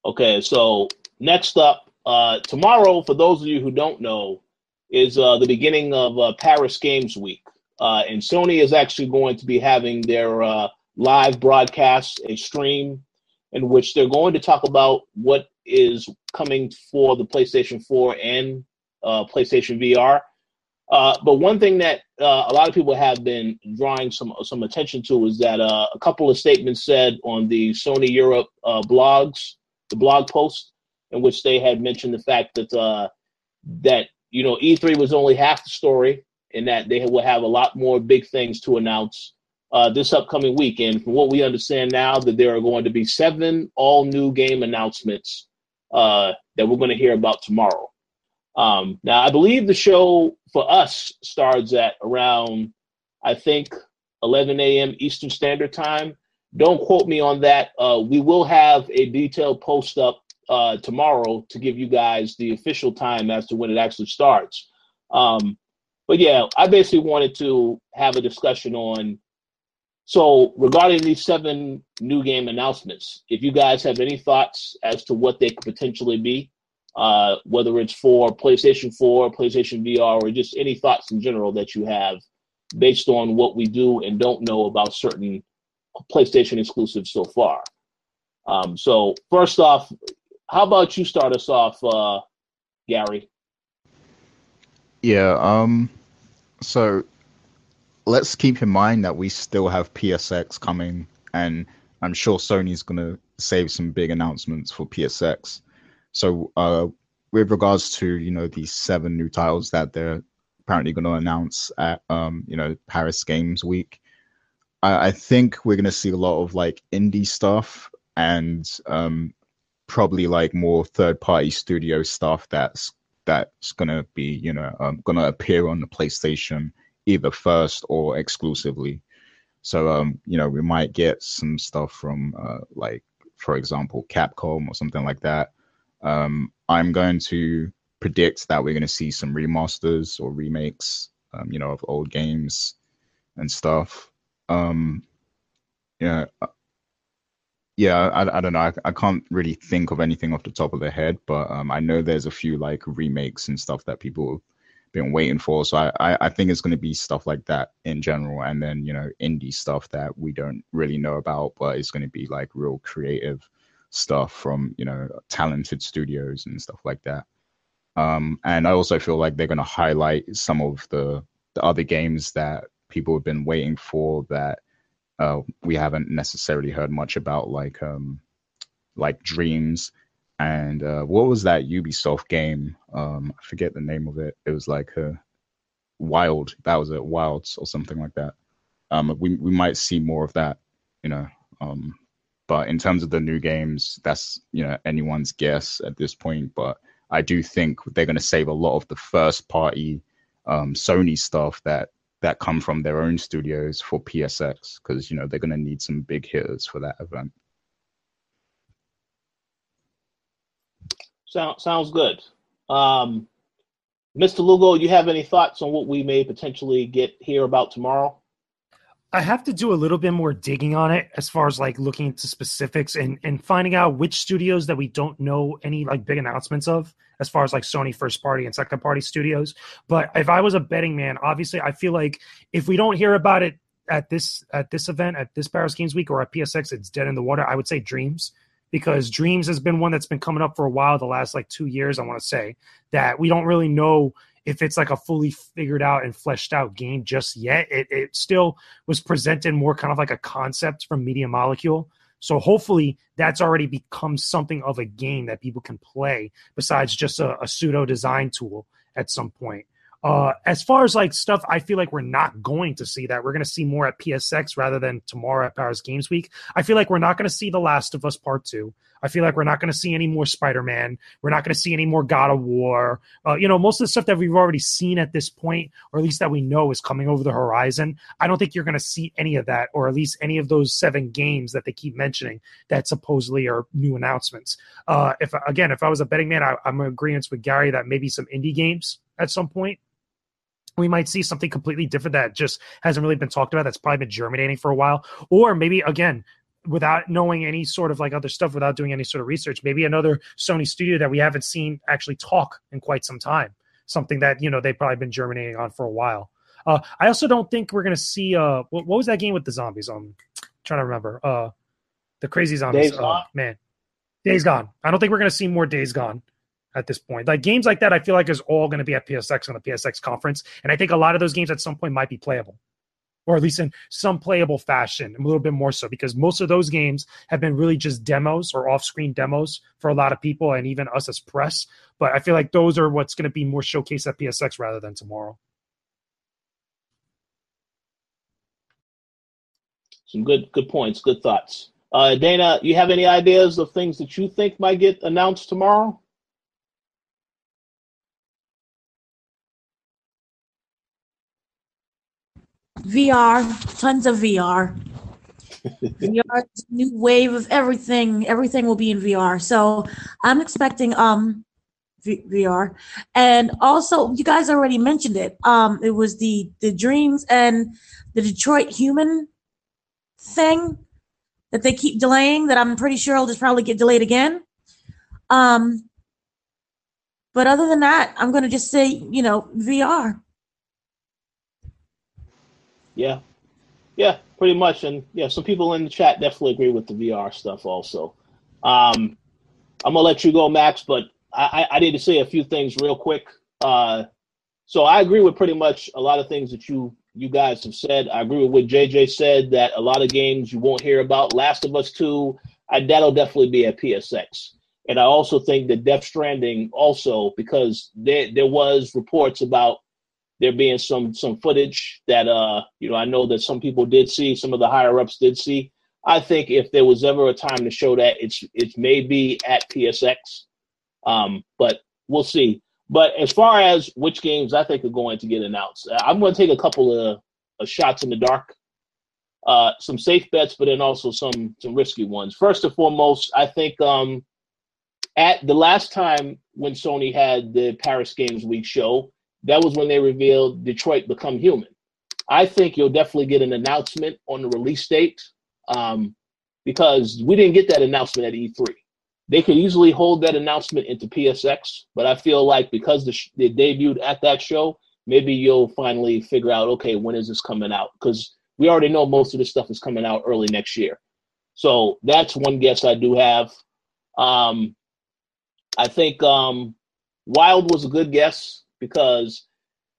Okay, so next up, uh, tomorrow, for those of you who don't know, is uh, the beginning of uh, Paris Games Week. Uh, and Sony is actually going to be having their uh, live broadcast, a stream in which they're going to talk about what is coming for the PlayStation 4 and PlayStation VR. but one thing that a lot of people have been drawing some some attention to is that a couple of statements said on the Sony Europe blogs, the blog post, in which they had mentioned the fact that uh, that you know E3 was only half the story, and that they will have a lot more big things to announce uh, this upcoming week. And from what we understand now, that there are going to be seven all new game announcements uh, that we're going to hear about tomorrow. Um, now, I believe the show for us starts at around, I think, 11 a.m. Eastern Standard Time. Don't quote me on that. Uh, we will have a detailed post up uh, tomorrow to give you guys the official time as to when it actually starts. Um, but yeah, I basically wanted to have a discussion on. So regarding these seven new game announcements, if you guys have any thoughts as to what they could potentially be, uh, whether it's for PlayStation 4, PlayStation VR, or just any thoughts in general that you have based on what we do and don't know about certain PlayStation exclusives so far. Um, so, first off, how about you start us off, uh, Gary? Yeah. Um. So let's keep in mind that we still have PSX coming, and I'm sure Sony's gonna save some big announcements for PSX. So, uh, with regards to you know these seven new titles that they're apparently going to announce at um, you know Paris Games Week, I, I think we're going to see a lot of like indie stuff and um, probably like more third party studio stuff that's that's to be you know um, to appear on the PlayStation either first or exclusively. So um, you know we might get some stuff from uh, like for example Capcom or something like that. Um, I'm going to predict that we're going to see some remasters or remakes, um, you know, of old games and stuff. Um, yeah, uh, yeah, I, I don't know. I, I can't really think of anything off the top of the head, but um, I know there's a few like remakes and stuff that people have been waiting for. So I, I, I think it's going to be stuff like that in general, and then you know indie stuff that we don't really know about, but it's going to be like real creative stuff from you know talented studios and stuff like that. Um, and I also feel like they're going to highlight some of the the other games that people have been waiting for that uh, we haven't necessarily heard much about, like um, like Dreams and uh, what was that Ubisoft game? Um, I forget the name of it. It was like a Wild. That was it, Wilds or something like that. Um, we we might see more of that, you know. Um, but in terms of the new games, that's you know anyone's guess at this point. But I do think they're going to save a lot of the first party um, Sony stuff that that come from their own studios for PSX because you know they're going to need some big hitters for that event. Sound, sounds good. Um, Mr. Lugo, you have any thoughts on what we may potentially get here about tomorrow? I have to do a little bit more digging on it as far as like looking into specifics and and finding out which studios that we don't know any like big announcements of as far as like Sony first party and second party studios. But if I was a betting man, obviously I feel like if we don't hear about it at this at this event at this Paris Games Week or at PSX, it's dead in the water. I would say Dreams because Dreams has been one that's been coming up for a while, the last like two years. I want to say that we don't really know if it's like a fully figured out and fleshed out game just yet. It, it still was presented more kind of like a concept from Media Molecule. So hopefully that's already become something of a game that people can play besides just a, a pseudo design tool at some point. Uh, as far as like stuff, I feel like we're not going to see that. We're going to see more at PSX rather than tomorrow at Paris Games Week. I feel like we're not going to see The Last of Us Part Two. I feel like we're not going to see any more Spider Man. We're not going to see any more God of War. Uh, you know, most of the stuff that we've already seen at this point, or at least that we know is coming over the horizon. I don't think you're going to see any of that, or at least any of those seven games that they keep mentioning that supposedly are new announcements. Uh, if again, if I was a betting man, I, I'm in agreement with Gary that maybe some indie games at some point we might see something completely different that just hasn't really been talked about that's probably been germinating for a while or maybe again without knowing any sort of like other stuff without doing any sort of research maybe another sony studio that we haven't seen actually talk in quite some time. Something that you know they've probably been germinating on for a while. Uh, i also don't think we're to see uh what, what, was that game with the zombies? Um I'm trying to remember. Uh the crazy zombies. Days uh, man. Days gone. I don't think we're to see more days gone at this point. Like games like that, I feel like is all going to be at PSX on the PSX conference, and I think a lot of those games at some point might be playable, or at least in some playable fashion, a little bit more so because most of those games have been really just demos or off-screen demos for a lot of people and even us as press. But I feel like those are what's going to be more showcased at PSX rather than tomorrow. Some good good points, good thoughts. Uh, Dana, you have any ideas of things that you think might get announced tomorrow? VR, tons of VR. VR is a new wave of everything. Everything will be in VR. So I'm expecting um v- VR, and also you guys already mentioned it. Um, it was the the dreams and the Detroit Human thing that they keep delaying. That I'm pretty sure will just probably get delayed again. Um, But other than that, I'm going to just say, you know, VR. Yeah. Yeah, pretty much. And yeah, some people in the chat definitely agree with the VR stuff also. Um, I'm gonna let you go, Max, but I, I need to say a few things real quick. Uh, so I agree with pretty much a lot of things that you you guys have said. I agree with what JJ said that a lot of games you won't hear about. Last of Us Two, I, that'll definitely be at PSX. And I also think that Death Stranding also because there there was reports about there being some some footage that uh you know I know that some people did see, some of the higher ups did see. I think if there was ever a time to show that, it's it's maybe at PSX, um, but we'll see. But as far as which games I think are going to get announced, I'm going to take a couple of, of shots in the dark, uh, some safe bets, but then also some some risky ones. First and foremost, I think um, at the last time when Sony had the Paris Games Week show, that was when they revealed Detroit Become Human. I think you'll definitely get an announcement on the release date um, because we didn't get that announcement at E3. They could easily hold that announcement into PSX, but I feel like because the sh- they debuted at that show, maybe you'll finally figure out, okay, when is this coming out? Because we already know most of this stuff is coming out early next year. So that's one guess I do have. Um, I think um, Wild was a good guess because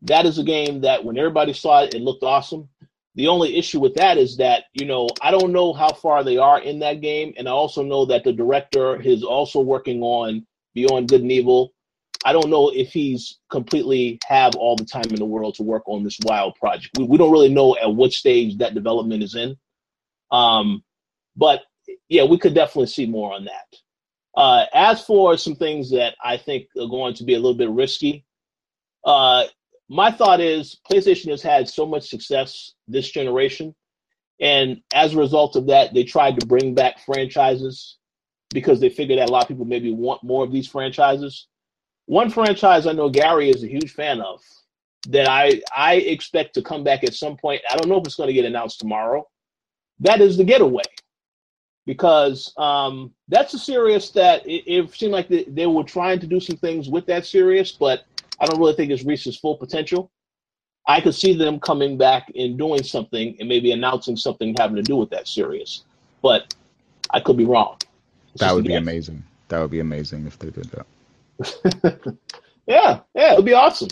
that is a game that when everybody saw it, it looked awesome. The only issue with that is that, you know, I don't know how far they are in that game. And I also know that the director is also working on Beyond Good and Evil. I don't know if he's completely have all the time in the world to work on this wild project. We, we don't really know at what stage that development is in. Um, but yeah, we could definitely see more on that. Uh, as for some things that I think are going to be a little bit risky, uh, my thought is PlayStation has had so much success this generation, and as a result of that, they tried to bring back franchises because they figured that a lot of people maybe want more of these franchises. One franchise I know Gary is a huge fan of that I I expect to come back at some point. I don't know if it's going to get announced tomorrow. That is the Getaway, because um, that's a series that it, it seemed like they, they were trying to do some things with that series, but I don't really think it's reached its full potential. I could see them coming back and doing something and maybe announcing something having to do with that series, but I could be wrong. It's that would be amazing. That would be amazing if they did that. [laughs] yeah, yeah, it would be awesome.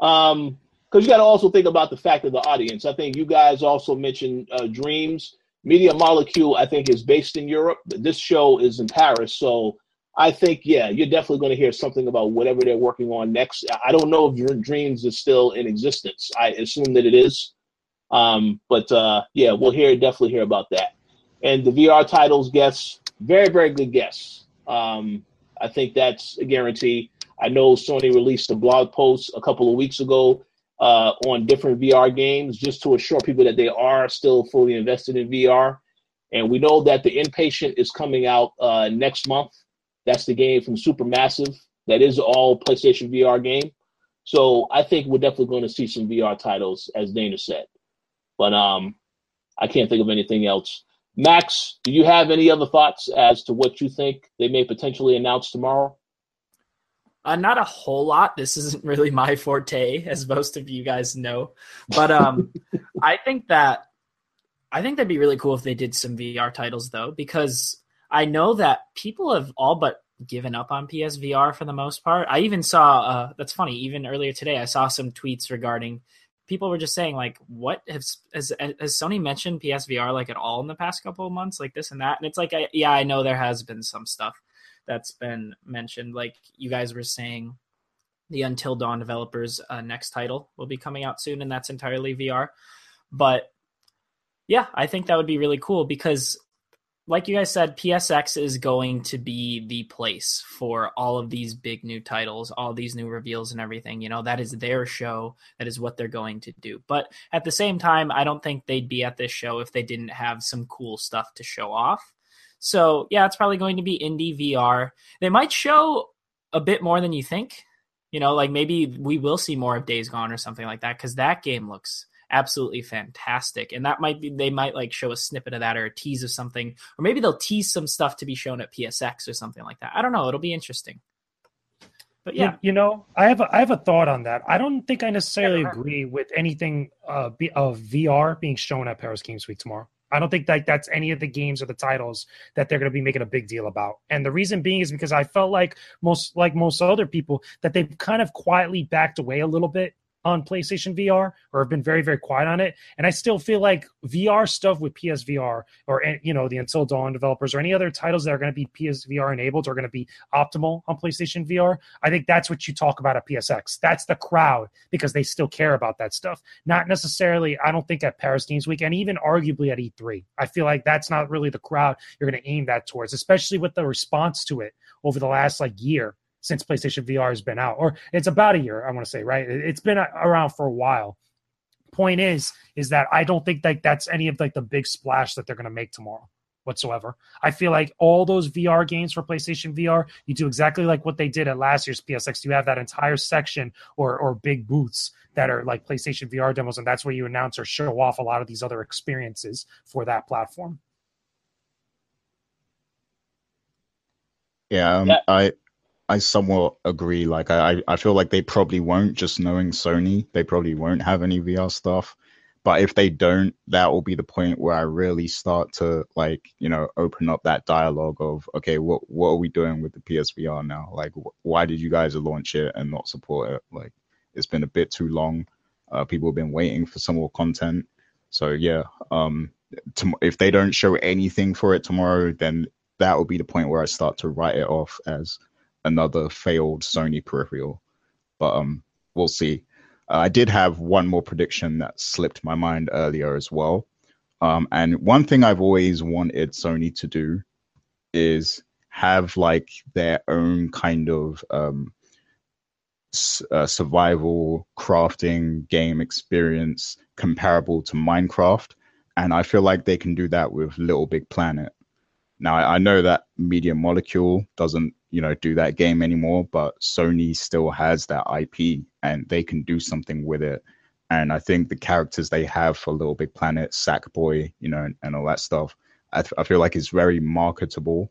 Um, because you got to also think about the fact of the audience. I think you guys also mentioned uh, Dreams. Media Molecule, I think, is based in Europe. But this show is in Paris, so I think, yeah, you're definitely going to hear something about whatever they're working on next. I don't know if Dreams is still in existence. I assume that it is. Um, but uh, yeah, we'll hear definitely hear about that. And the VR titles, guess very very good guess. Um, I think that's a guarantee. I know Sony released a blog post a couple of weeks ago uh, on different VR games just to assure people that they are still fully invested in VR. And we know that the Inpatient is coming out uh, next month. That's the game from Supermassive. That is all PlayStation VR game. So I think we're definitely going to see some VR titles, as Dana said. But um, I can't think of anything else. Max, do you have any other thoughts as to what you think they may potentially announce tomorrow? Uh, not a whole lot. This isn't really my forte, as most of you guys know. But um, [laughs] I think that I think that'd be really cool if they did some VR titles, though, because I know that people have all but given up on PSVR for the most part. I even saw uh, that's funny. Even earlier today, I saw some tweets regarding people were just saying like, "What has has, has Sony mentioned PSVR like at all in the past couple of months, like this and that?" And it's like, I, yeah, I know there has been some stuff that's been mentioned. Like you guys were saying, the Until Dawn developers' uh, next title will be coming out soon, and that's entirely VR. But yeah, I think that would be really cool because like you guys said, PSX is going to be the place for all of these big new titles, all these new reveals and everything. You know, that is their show. That is what they're going to do. But at the same time, I don't think they'd be at this show if they didn't have some cool stuff to show off. So, yeah, it's probably going to be indie VR. They might show a bit more than you think. You know, like maybe we will see more of Days Gone or something like that because that game looks absolutely fantastic. And that might be they might like show a snippet of that or a tease of something, or maybe they'll tease some stuff to be shown at PSX or something like that. I don't know. It'll be interesting. But yeah, you, you know, I have a, I have a thought on that. I don't think I necessarily agree with anything uh, be, of VR being shown at Paris Games Week tomorrow. I don't think that that's any of the games or the titles that they're going to be making a big deal about. And the reason being is because I felt like most like most other people that they've kind of quietly backed away a little bit on PlayStation VR or have been very very quiet on it. And I still feel like VR stuff with PSVR or eh, you know the Until Dawn developers or any other titles that are going to be PSVR enabled are going to be optimal on PlayStation VR I think that's what you talk about at PSX that's the crowd because they still care about that stuff. Not necessarily I don't think at Paris Games Week and even arguably at E3 I feel like that's not really the crowd you're going to aim that towards especially with the response to it over the last like year since PlayStation VR has been out, or it's about a year, I want to say, right? It's been around for a while. Point is, is that I don't think that that's any of like the big splash that they're going to make tomorrow whatsoever. I feel like all those VR games for PlayStation VR, you do exactly like what they did at last year's PSX. You have that entire section or or big booths that are like PlayStation VR demos, and that's where you announce or show off a lot of these other experiences for that platform. Yeah, um, yeah. I I somewhat agree. Like I, I feel like they probably won't. Just knowing Sony, they probably won't have any VR stuff. But if they don't, that will be the point where I really start to like, you know, open up that dialogue of, okay, what what are we doing with the PSVR now? Like, wh- why did you guys launch it and not support it? Like, it's been a bit too long. Uh, people have been waiting for some more content. So yeah, um, to, if they don't show anything for it tomorrow, then that will be the point where I start to write it off as another failed Sony peripheral. But um, we'll see. Uh, I did have one more prediction that slipped my mind earlier as well. Um, and one thing I've always wanted Sony to do is have like their own kind of um, s- uh, survival crafting game experience comparable to Minecraft. And I feel like they can do that with Little Big Planet. Now, I know that Media Molecule doesn't you know do that game anymore but sony still has that ip and they can do something with it. And i think the characters they have for little big planet sackboy you know and, and all that stuff I, th- I feel like it's very marketable.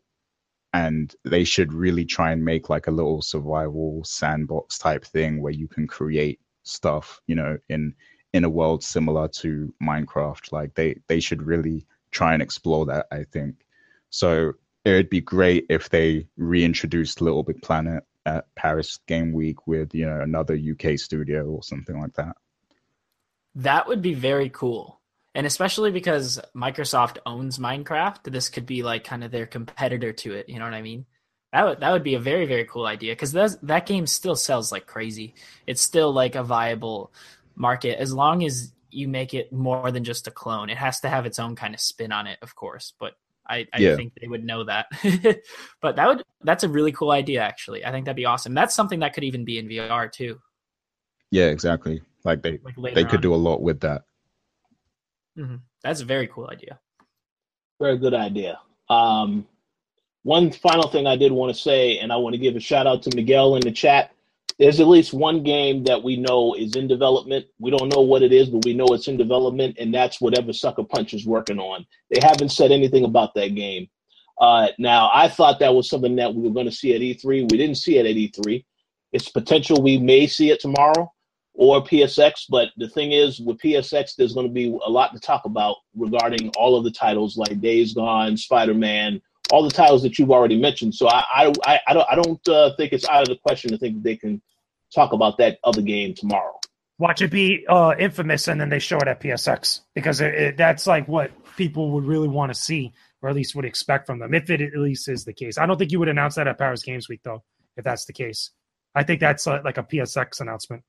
And they should really try and make like a little survival sandbox type thing where you can create stuff you know in in a world similar to minecraft. Like they they should really try and explore that i think so it would be great if they reintroduced Little Big Planet at Paris Game Week with you know another UK studio or something like that. That would be very cool. And especially because Microsoft owns Minecraft, this could be like kind of their competitor to it. You know what I mean? That would that would be a very very cool idea because that game still sells like crazy. It's still like a viable market as long as you make it more than just a clone. It has to have its own kind of spin on it, of course. But I, I yeah. think they would know that. [laughs] but that would that's a really cool idea actually. I think that'd be awesome. That's something that could even be in VR too. Yeah, exactly. Like they like they could on. do a lot with that. Mm-hmm. That's a very cool idea. Very good idea. Um, one final thing I did want to say, and I want to give a shout out to Miguel in the chat there's at least one game that we know is in development. We don't know what it is, but we know it's in development, and that's whatever Sucker Punch is working on. They haven't said anything about that game. Uh, now, I thought that was something that we were going to see at E3. We didn't see it at E3. It's potential we may see it tomorrow or PSX, but the thing is, with PSX, there's going to be a lot to talk about regarding all of the titles like Days Gone, Spider Man, all the titles that you've already mentioned. So I I, I don't I don't uh, think it's out of the question to think they can talk about that other game tomorrow. Watch it be uh, infamous, and then they show it at PSX because it, it, that's like what people would really want to see, or at least would expect from them, if it at least is the case. I don't think you would announce that at Paris Games Week, though, if that's the case. I think that's uh, like a PSX announcement.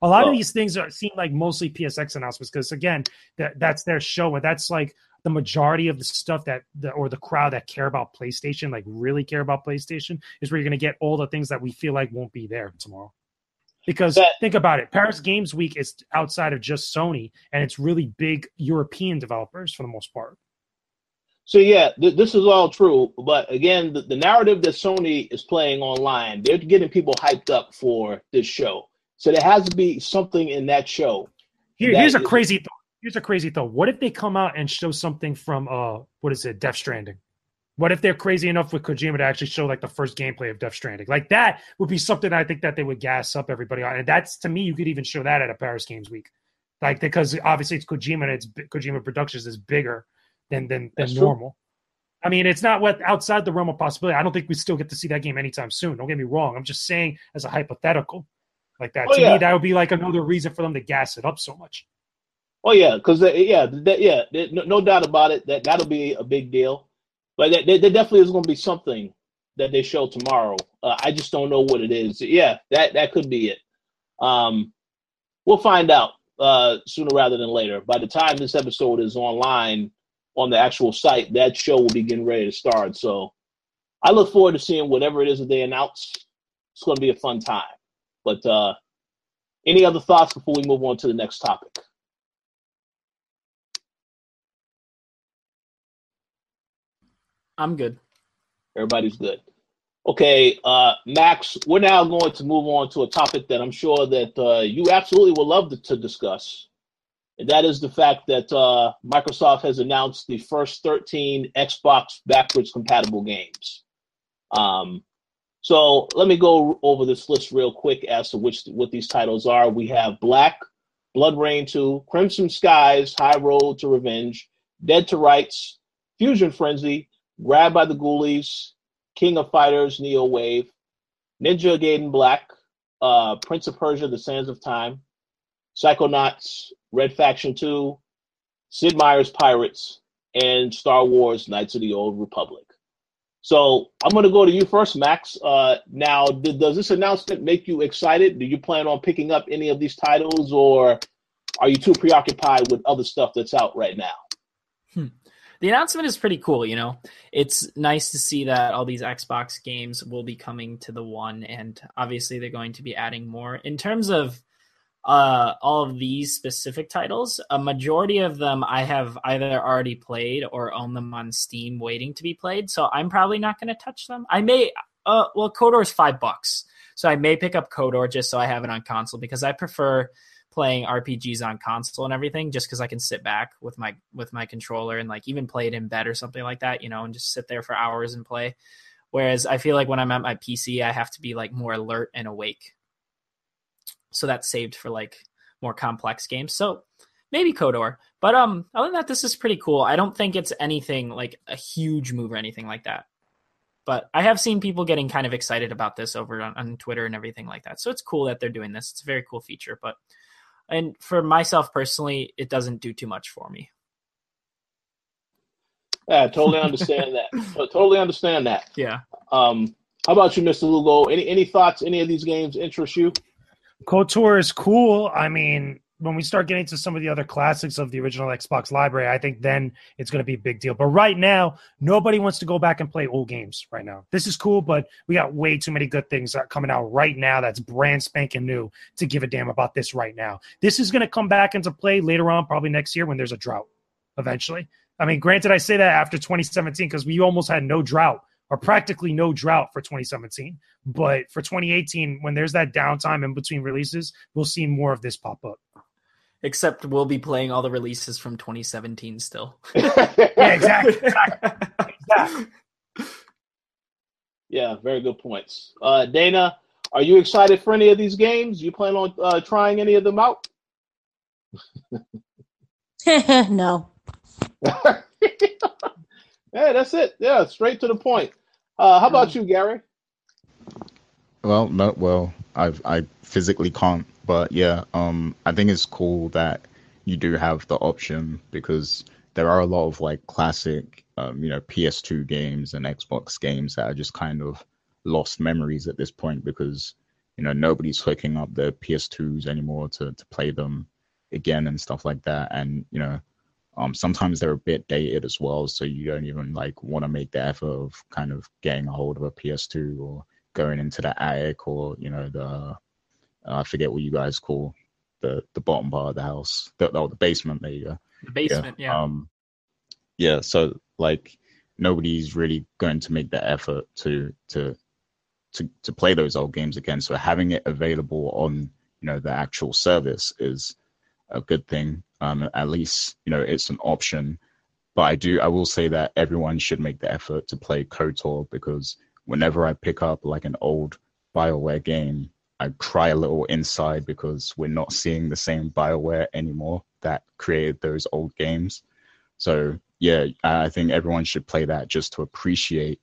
A lot of these things are, seem like mostly PSX announcements because again, that that's their show, and that's like the majority of the stuff that the, or the crowd that care about PlayStation, like really care about PlayStation, is where you're going to get all the things that we feel like won't be there tomorrow. Because but, think about it, Paris Games Week is outside of just Sony, and it's really big European developers for the most part. So yeah, th- this is all true, but again, the, the narrative that Sony is playing online, they're getting people hyped up for this show. So there has to be something in that show. Here, here's a crazy thought. Here's a crazy thought. What if they come out and show something from uh what is it, Death Stranding? What if they're crazy enough with Kojima to actually show like the first gameplay of Death Stranding? Like that would be something I think that they would gas up everybody on. And that's to me, you could even show that at a Paris Games Week, like because obviously it's Kojima and it's Kojima Productions is bigger than than than normal. I mean, it's not what outside the realm of possibility. I don't think we still get to see that game anytime soon. Don't get me wrong. I'm just saying as a hypothetical like that. Oh, to yeah. me, that would be like another reason for them to gas it up so much. Oh yeah, because yeah, that, yeah, no, no, doubt about it. That that'll be a big deal. But that there definitely is going to be something that they show tomorrow. Uh, I just don't know what it is. Yeah, that that could be it. Um, we'll find out uh, sooner rather than later. By the time this episode is online on the actual site, that show will be getting ready to start. So I look forward to seeing whatever it is that they announce. It's going to be a fun time. But uh, any other thoughts before we move on to the next topic? I'm good. Everybody's good. Okay, uh, Max, we're now going to move on to a topic that I'm sure that uh, you absolutely would love to, to, discuss. And that is the fact that uh, Microsoft has announced the first 13 Xbox backwards compatible games. Um, so let me go over this list real quick as to which what these titles are. We have Black, BloodRayne 2, Crimson Skies, High Road to Revenge, Dead to Rights, Fusion Frenzy, Grabbed by the Ghoulies, King of Fighters, Neo Wave, Ninja Gaiden Black, uh, Prince of Persia: The Sands of Time, Psychonauts, Red Faction 2, Sid Meier's Pirates, and Star Wars: Knights of the Old Republic. So I'm going to go to you first, Max. Uh, now, does this announcement make you excited? Do you plan on picking up any of these titles, or are you too preoccupied with other stuff that's out right now? Hmm the announcement is pretty cool. You know, it's nice to see that all these Xbox games will be coming to the one, and obviously they're going to be adding more. In terms of uh, all of these specific titles, a majority of them I have either already played or own them on Steam, waiting to be played. So I'm probably not going to touch them. I may. Uh, well, KOTOR is five bucks, so I may pick up KOTOR just so I have it on console because I prefer playing RPGs on console and everything just because I can sit back with my with my controller and like even play it in bed or something like that, you know, and just sit there for hours and play. Whereas I feel like when I'm at my PC, I have to be like more alert and awake. So that's saved for like more complex games. So maybe KOTOR. But um other than that, this is pretty cool. I don't think it's anything like a huge move or anything like that. But I have seen people getting kind of excited about this over on, on Twitter and everything like that. So it's cool that they're doing this. It's a very cool feature. But and for myself personally, it doesn't do too much for me. Yeah, I totally understand that. [laughs] totally understand that. Yeah. Um, how about you, Mr. Lugo? Any any thoughts? Any of these games interest you? KOTOR is cool. I mean, when we start getting to some of the other classics of the original Xbox library, I think then it's going to be a big deal. But right now, nobody wants to go back and play old games right now. This is cool, but we got way too many good things coming out right now that's brand spanking new to give a damn about this right now. This is going to come back into play later on, probably next year when there's a drought eventually. I mean, granted, I say that after 2017 because we almost had no drought or practically no drought for 2017. But for 2018, when there's that downtime in between releases, we'll see more of this pop up. Except we'll be playing all the releases from 2017 still. [laughs] yeah, exactly. exactly. Yeah, very good points. Uh, Dana, are you excited for any of these games? You plan on uh, trying any of them out? [laughs] no. [laughs] yeah, that's it. Yeah, straight to the point. Uh, how about mm. you, Gary? Well, no. Well, I I physically can't but yeah, um, I think it's cool that you do have the option because there are a lot of like classic, um, you know, PS2 games and Xbox games that are just kind of lost memories at this point because you know nobody's hooking up their PS2s anymore to to play them again and stuff like that. And you know, um, sometimes they're a bit dated as well, so you don't even like want to make the effort of kind of getting a hold of a PS2 or going into the attic or you know the I forget what you guys call the the bottom part of the house. The, oh, the basement. There you go. The basement. Yeah. yeah. Um, yeah. So like nobody's really going to make the effort to to to to play those old games again. So having it available on you know the actual service is a good thing. Um, at least you know it's an option. but I do I will say that everyone should make the effort to play KOTOR because whenever I pick up like an old Bioware game, I cry a little inside because we're not seeing the same Bioware anymore that created those old games. So yeah, I think everyone should play that just to appreciate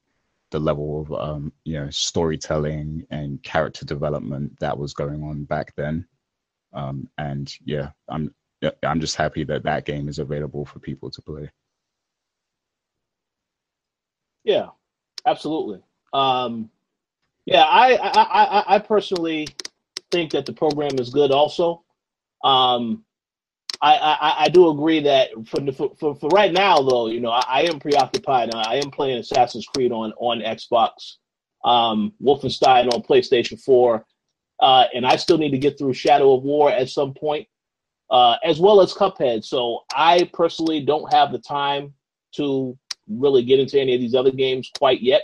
the level of um, you know storytelling and character development that was going on back then. Um, and yeah, I'm I'm just happy that that game is available for people to play. Yeah, absolutely. Um, yeah, I, I, I, I personally think that the program is good. Also, um, I, I, I do agree that for, for, for, right now, though, you know, I, I, am preoccupied. I am playing Assassin's Creed on on Xbox, um, Wolfenstein on PlayStation Four, uh, and I still need to get through Shadow of War at some point, uh, as well as Cuphead. So I personally don't have the time to really get into any of these other games quite yet,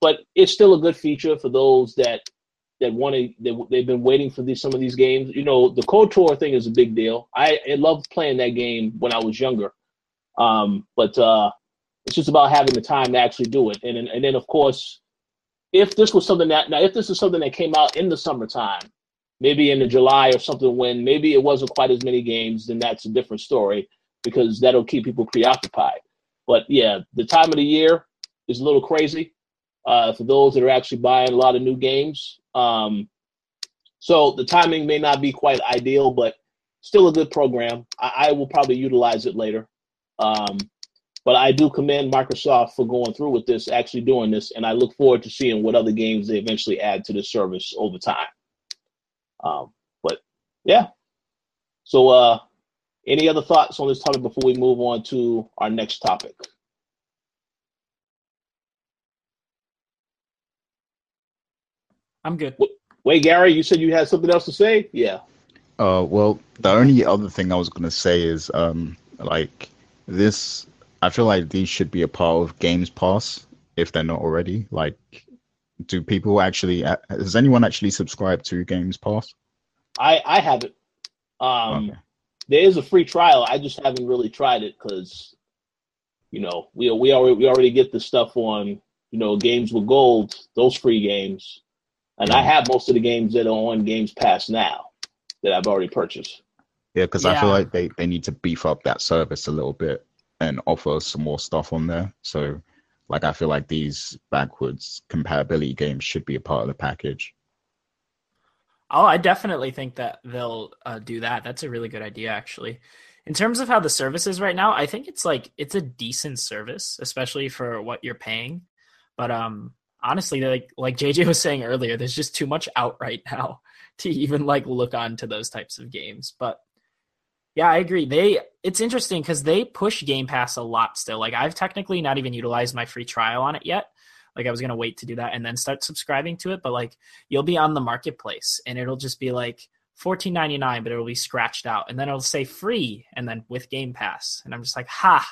but it's still a good feature for those that that want to they, they've been waiting for these some of these games. You know, the KOTOR thing is a big deal. I, I loved playing that game when I was younger, um, but uh, it's just about having the time to actually do it. And and then of course, if this was something that now if this is something that came out in the summertime, maybe in the July or something when maybe it wasn't quite as many games, then that's a different story because that'll keep people preoccupied. But yeah, the time of the year is a little crazy uh, for those that are actually buying a lot of new games. Um, so the timing may not be quite ideal, but still a good program. I, I will probably utilize it later. Um, but I do commend Microsoft for going through with this, actually doing this, and I look forward to seeing what other games they eventually add to the service over time. Um, but yeah. So, uh, any other thoughts on this topic before we move on to our next topic? I'm good. Wait, Gary, you said you had something else to say? Yeah. Uh, well, the only other thing I was going to say is, um, like this, I feel like these should be a part of Games Pass if they're not already. Like, do people actually? Uh, has anyone actually subscribed to Games Pass? I I haven't. Um, okay. there is a free trial. I just haven't really tried it because, you know, we we already we already get the stuff on you know games with gold, those free games. And I have most of the games that are on Games Pass now that I've already purchased. Yeah, because yeah. I feel like they, they need to beef up that service a little bit and offer some more stuff on there. So, like, I feel like these backwards compatibility games should be a part of the package. Oh, I definitely think that they'll uh, do that. That's a really good idea, actually. In terms of how the service is right now, I think it's like it's a decent service, especially for what you're paying. But um, honestly, like like JJ was saying earlier, there's just too much out right now [laughs] to even like look on to those types of games. But yeah, I agree. They it's interesting because they push Game Pass a lot still. Like I've technically not even utilized my free trial on it yet. Like I was gonna wait to do that and then start subscribing to it. But like you'll be on the marketplace and it'll just be like fourteen ninety nine, but it'll be scratched out, and then it'll say free, and then with Game Pass, and I'm just like, ha,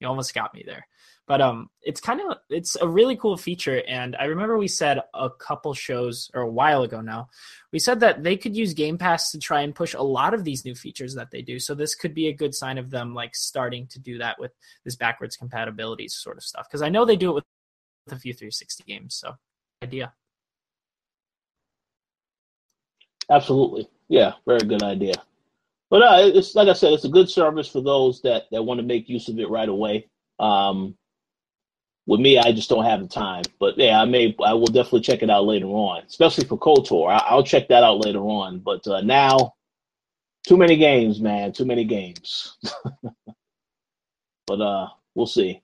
you almost got me there. But um, it's kind of it's a really cool feature, and I remember we said a couple shows or a while ago now, we said that they could use Game Pass to try and push a lot of these new features that they do. So this could be a good sign of them like starting to do that with this backwards compatibility sort of stuff. Because I know they do it with, a few 360 games. So idea. Absolutely, yeah, very good idea. But uh, it's like I said, it's a good service for those that that want to make use of it right away. Um, with me, I just don't have the time. But yeah, I may, I will definitely check it out later on, especially for KOTOR. I, will check that out later on. But uh, now, too many games, man, too many games. [laughs] but uh, we'll see.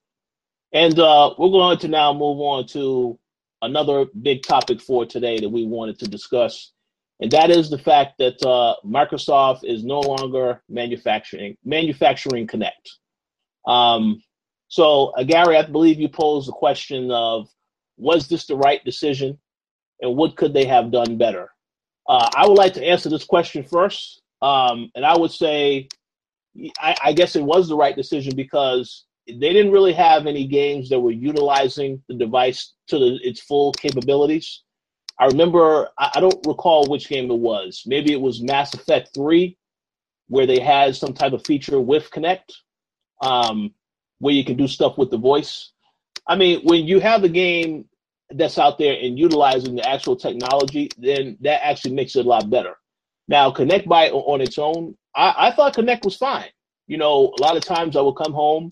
And uh, we're going to now move on to another big topic for today that we wanted to discuss, and that is the fact that uh, Microsoft is no longer manufacturing manufacturing Kinect. Um, so, uh, Gary, I believe you posed the question of was this the right decision and what could they have done better? Uh, I would like to answer this question first. Um, and I would say, I, I, guess it was the right decision because they didn't really have any games that were utilizing the device to the, its full capabilities. I remember, I, I don't recall which game it was. Maybe it was Mass Effect 3, where they had some type of feature with Kinect. Um, where you can do stuff with the voice. I mean, when you have a game that's out there and utilizing the actual technology, then that actually makes it a lot better. Now, Kinect by on its own, I, I thought Kinect was fine. You know, a lot of times I would come home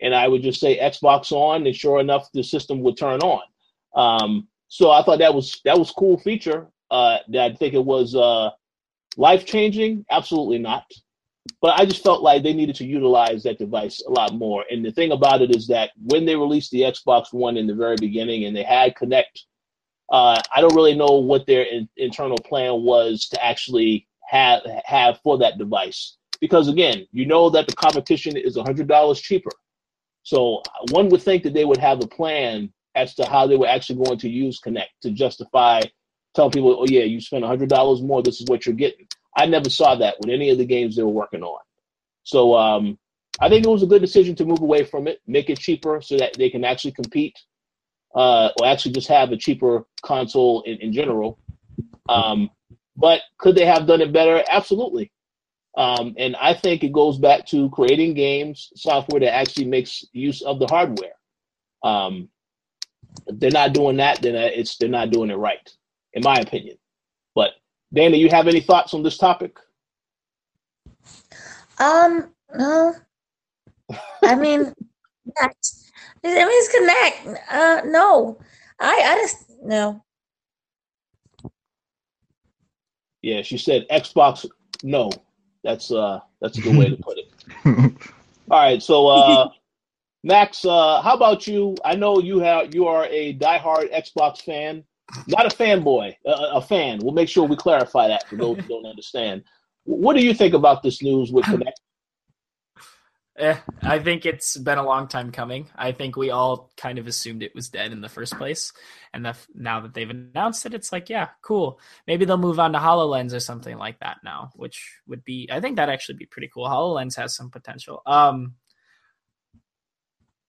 and I would just say Xbox on, and sure enough, the system would turn on. Um, so I thought that was that was cool feature. Uh, that I think it was uh, life changing. Absolutely not. But I just felt like they needed to utilize that device a lot more. And the thing about it is that when they released the Xbox One in the very beginning and they had Kinect, uh, I don't really know what their in, internal plan was to actually have have for that device. Because again, you know that the competition is hundred dollars cheaper. So one would think that they would have a plan as to how they were actually going to use Kinect to justify telling people, oh yeah, you spend hundred dollars more, this is what you're getting. I never saw that with any of the games they were working on. So um, I think it was a good decision to move away from it, make it cheaper so that they can actually compete, uh, or actually just have a cheaper console in, in general. Um, but could they have done it better? Absolutely. Um, and I think it goes back to creating games, software that actually makes use of the hardware. Um, if they're not doing that, then it's they're not doing it right, in my opinion. But Dana, you have any thoughts on this topic? Um, no. I mean, connect. It means connect. Uh, no. I, I just no. Yeah, she said Xbox. No, that's uh, that's a good way to put it. [laughs] All right, so uh, Max, uh, how about you? I know you have you are a diehard Xbox fan not a fanboy, a, a fan. We'll make sure we clarify that for those who [laughs] don't understand. What do you think about this news with [laughs] Kinect? Eh, I think it's been a long time coming. I think we all kind of assumed it was dead in the first place, and the, now that they've announced it, it's like, yeah, cool. Maybe they'll move on to Hololens or something like that now, which would be, I think that actually be pretty cool. Hololens has some potential. Um,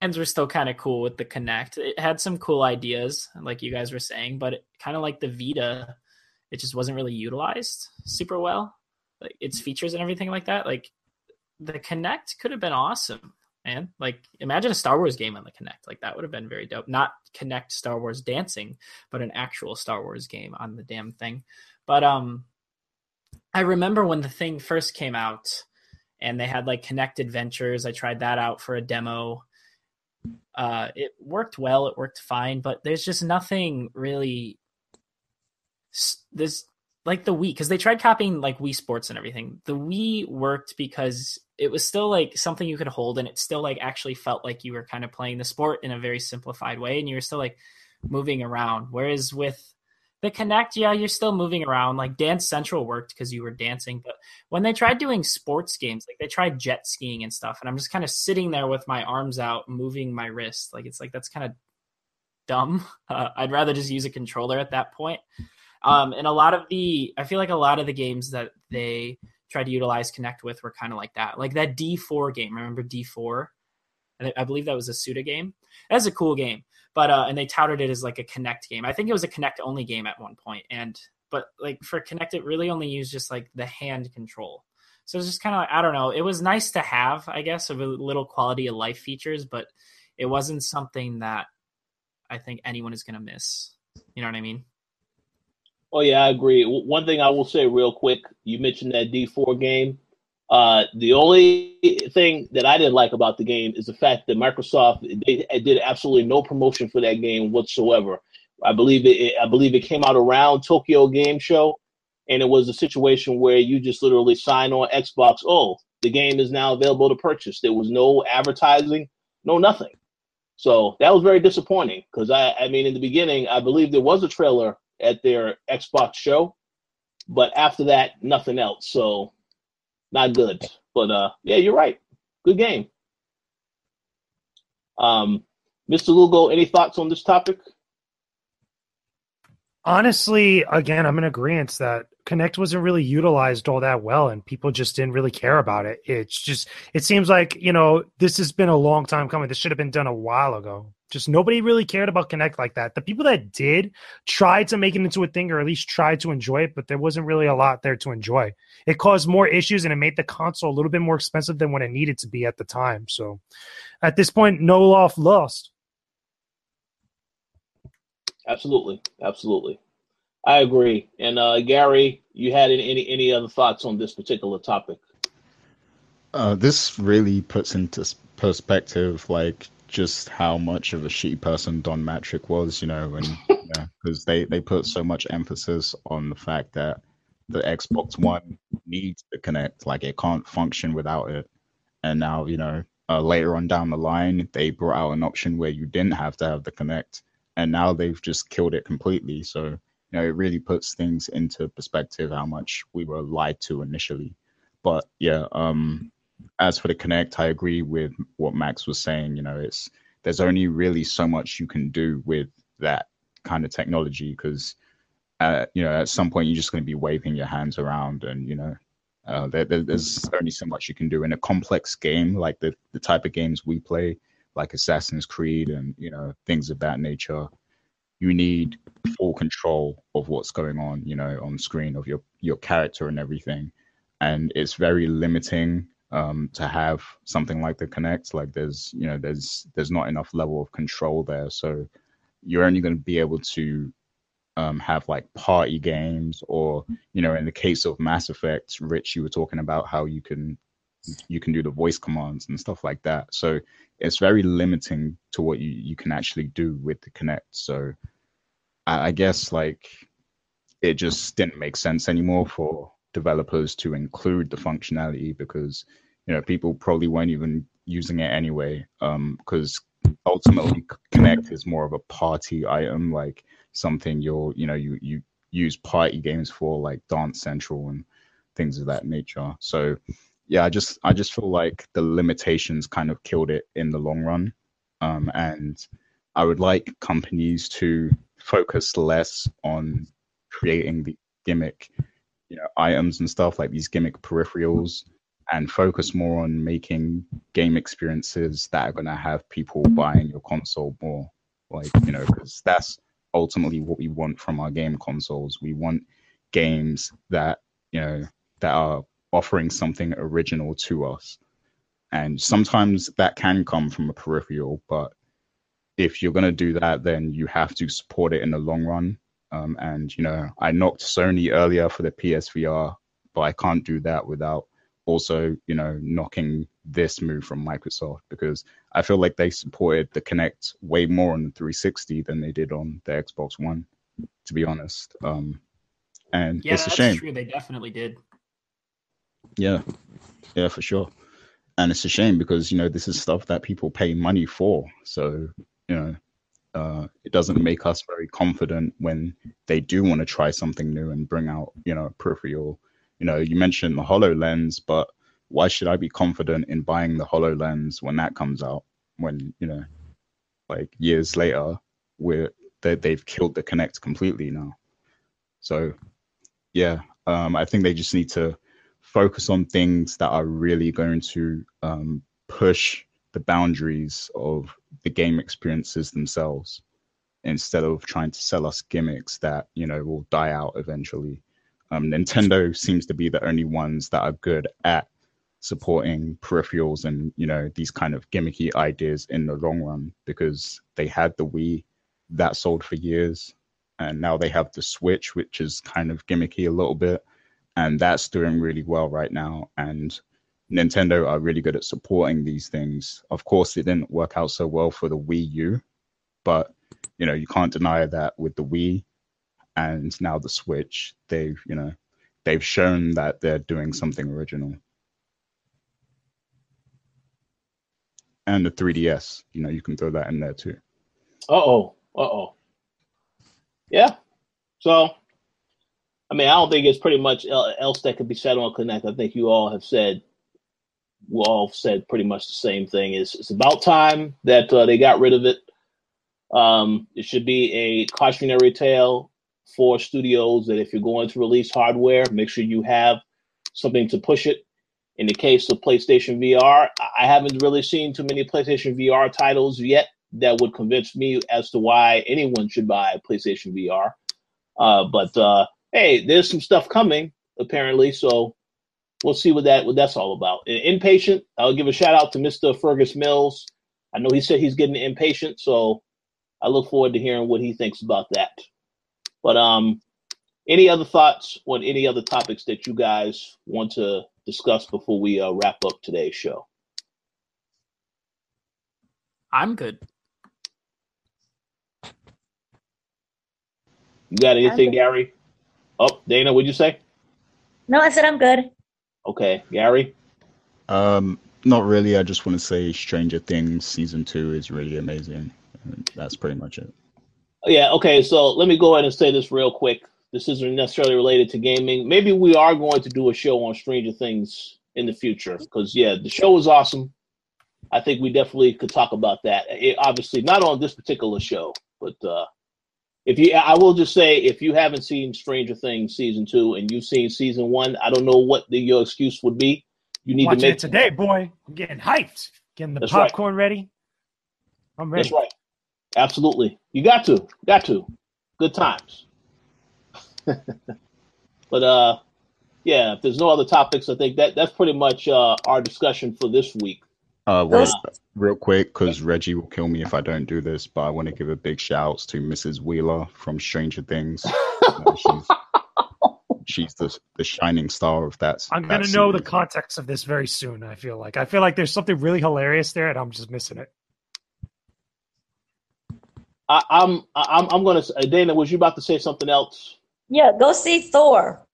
ends were still kind of cool with the Kinect. It had some cool ideas, like you guys were saying, but kind of like the Vita, it just wasn't really utilized super well. Like its features and everything like that. Like the Kinect could have been awesome, man. Like imagine a Star Wars game on the Kinect, Like that would have been very dope. Not Kinect Star Wars dancing, but an actual Star Wars game on the damn thing. But um I remember when the thing first came out and they had like Kinect Adventures. I tried that out for a demo uh, it worked well. It worked fine, but there's just nothing really. There's like the Wii because they tried copying like Wii Sports and everything. The Wii worked because it was still like something you could hold, and it still like actually felt like you were kind of playing the sport in a very simplified way, and you were still like moving around. Whereas with the Kinect, yeah, you're still moving around. Like Dance Central worked because you were dancing, but when they tried doing sports games, like they tried jet skiing and stuff, and I'm just kind of sitting there with my arms out, moving my wrist. Like it's like that's kind of dumb. [laughs] Uh, I'd rather just use a controller at that point. Um, and a lot of the, I feel like a lot of the games that they tried to utilize Kinect with were kind of like that. Like that D4 game. Remember D4? I believe that was a Suda game. That's a cool game but uh, and they touted it as like a Kinect game. I think it was a Kinect only game at one point, and but like for Kinect, it really only used just like the hand control. So it's just kind of I don't know. It was nice to have, I guess, of a little quality of life features, but it wasn't something that I think anyone is going to miss. You know what I mean? Oh yeah, I agree. One thing I will say real quick, you mentioned that D4 game. Uh, the only thing that I didn't like about the game is the fact that Microsoft they, did absolutely no promotion for that game whatsoever. I believe it. I believe it came out around Tokyo Game Show, and it was a situation where you just literally sign on Xbox. Oh, the game is now available to purchase. There was no advertising, no nothing. So that was very disappointing because I, I mean, in the beginning, I believe there was a trailer at their Xbox show, but after that, nothing else. So not good. But uh, yeah, you're right. Good game. Um, Mr. Lugo, any thoughts on this topic? Honestly, again, I'm in agreement that Kinect wasn't really utilized all that well, and people just didn't really care about it. It's just, it seems like you know this has been a long time coming. This should have been done a while ago. Just nobody really cared about Kinect like that. The people that did tried to make it into a thing, or at least tried to enjoy it, but there wasn't really a lot there to enjoy. It caused more issues, and it made the console a little bit more expensive than what it needed to be at the time. So, at this point, no loss lost. Absolutely, absolutely. I agree. And uh, Gary, you had any, any other thoughts on this particular topic? Uh, this really puts into perspective, like just how much of a shitty person Don Mattrick was, you know, and because [laughs] yeah, they they put so much emphasis on the fact that the Xbox One needs to connect, like it can't function without it. And now, you know, uh, later on down the line, they brought out an option where you didn't have to have the Kinect, and now they've just killed it completely. So, you know, it really puts things into perspective how much we were lied to initially. But yeah, um, as for the Kinect, I agree with what Max was saying. You know, it's there's only really so much you can do with that kind of technology because, uh, you know, at some point you're just going to be waving your hands around, and you know, uh, there, there's only so much you can do in a complex game like the the type of games we play, like Assassin's Creed and you know things of that nature. You need full control of what's going on, you know, on screen of your your character and everything, and it's very limiting um, to have something like the Kinect. Like there's you know there's there's not enough level of control there, so you're only going to be able to um, have like party games, or you know in the case of Mass Effect, Rich, you were talking about how you can you can do the voice commands and stuff like that. So it's very limiting to what you you can actually do with the Kinect. So I, I guess like it just didn't make sense anymore for developers to include the functionality because you know people probably weren't even using it anyway because um, ultimately Kinect is more of a party item like something you're you know you you use party games for like dance central and things of that nature so yeah i just i just feel like the limitations kind of killed it in the long run. Um, and i would like companies to focus less on creating the gimmick you know items and stuff like these gimmick peripherals and focus more on making game experiences that are going to have people buying your console more. Like you know because that's ultimately what we want from our game consoles. We want games that you know that are offering something original to us and sometimes that can come from a peripheral but if you're going to do that then you have to support it in the long run um, and you know, I knocked Sony earlier for the PSVR, but I can't do that without also, you know, knocking this move from Microsoft because I feel like they supported the Kinect way more on the 360 than they did on the Xbox One, to be honest. Um, and yeah, it's a shame. True, they definitely did. Yeah, yeah, for sure. And it's a shame because you know this is stuff that people pay money for. So you know, uh, it doesn't make us very confident when they do want to try something new and bring out, you know, peripheral. You know, you mentioned the HoloLens, but why should I be confident in buying the HoloLens when that comes out? When you know, like years later, we're they, they've killed the Kinect completely now. So, yeah, um, I think they just need to focus on things that are really going to um, push the boundaries of the game experiences themselves instead of trying to sell us gimmicks that you know will die out eventually. Um, Nintendo seems to be the only ones that are good at supporting peripherals and you know these kind of gimmicky ideas in the long run because they had the Wii that sold for years and now they have the Switch which is kind of gimmicky a little bit and that's doing really well right now and Nintendo are really good at supporting these things. Of course, it didn't work out so well for the Wii U, but you know you can't deny that with the Wii and now the Switch, they've you know they've shown that they're doing something original. And the 3DS, you know, you can throw that in there too. Uh oh, uh oh. Yeah. So, I mean, I don't think it's pretty much else that could be said on Kinect. I think you all have said we all said pretty much the same thing. It's, it's about time that uh, they got rid of it. Um, it should be a cautionary tale for studios that if you're going to release hardware, make sure you have something to push it. In the case of PlayStation VR, I haven't really seen too many PlayStation VR titles yet that would convince me as to why anyone should buy PlayStation VR. Uh, but uh, hey, there's some stuff coming apparently, so we'll see what that what that's all about. Inpatient, I'll give a shout out to Mr. Fergus Mills. I know he said he's getting impatient, so I look forward to hearing what he thinks about that. But um, any other thoughts on any other topics that you guys want to discuss before we uh, wrap up today's show? I'm good. You got anything, Gary? Oh, Dana, what'd you say? No, I said I'm good. Okay, Gary. Um, not really. I just want to say Stranger Things season two is really amazing. That's pretty much it. Yeah. Okay. So let me go ahead and say this real quick. This isn't necessarily related to gaming. Maybe we are going to do a show on Stranger Things in the future because yeah, the show is awesome. I think we definitely could talk about that. It, obviously, not on this particular show, but uh, if you, I will just say, if you haven't seen Stranger Things season two and you've seen season one, I don't know what the, your excuse would be. You need Watching to make it today, boy. I'm getting hyped. Getting the That's right. popcorn ready. I'm ready. That's right. Absolutely. You got to. Got to. Good times. [laughs] but uh yeah, if there's no other topics, I think that that's pretty much uh our discussion for this week. Uh, wait, real quick, because Reggie will kill me if I don't do this, but I want to give a big shout out to Mrs. Wheeler from Stranger Things. [laughs] Uh, she's she's the the shining star of that. I'm gonna know the context of this very soon. I feel like I feel like there's something really hilarious there, and I'm just missing it. I, I'm I'm I'm gonna say Dana, was you about to say something else? Yeah, go see Thor.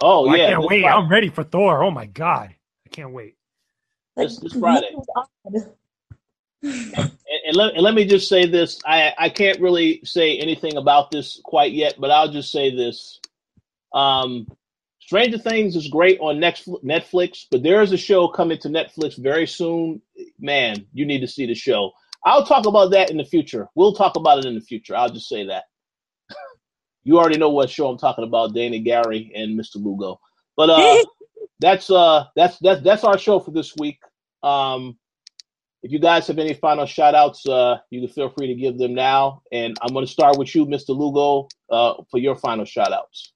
Oh I yeah. I can't wait. Friday. I'm ready for Thor. Oh my god, I can't wait. This- this Friday. he was odd. and, and let, and let me just say this. I, I can't really say anything about this quite yet but i'll just say this. Um, stranger things is great on next netflix but there is a show coming to netflix very soon. Man you need to see the show. I'll talk about that in the future. We'll talk about it in the future. I'll just say that. [laughs] You already know what show i'm talking about dana gary and mr lugo. But uh [laughs] that's uh that's that's that's our show for this week um if you guys have any final shout outs, uh, you can feel free to give them now. And I'm going to start with you, Mr. Lugo, uh, for your final shout outs.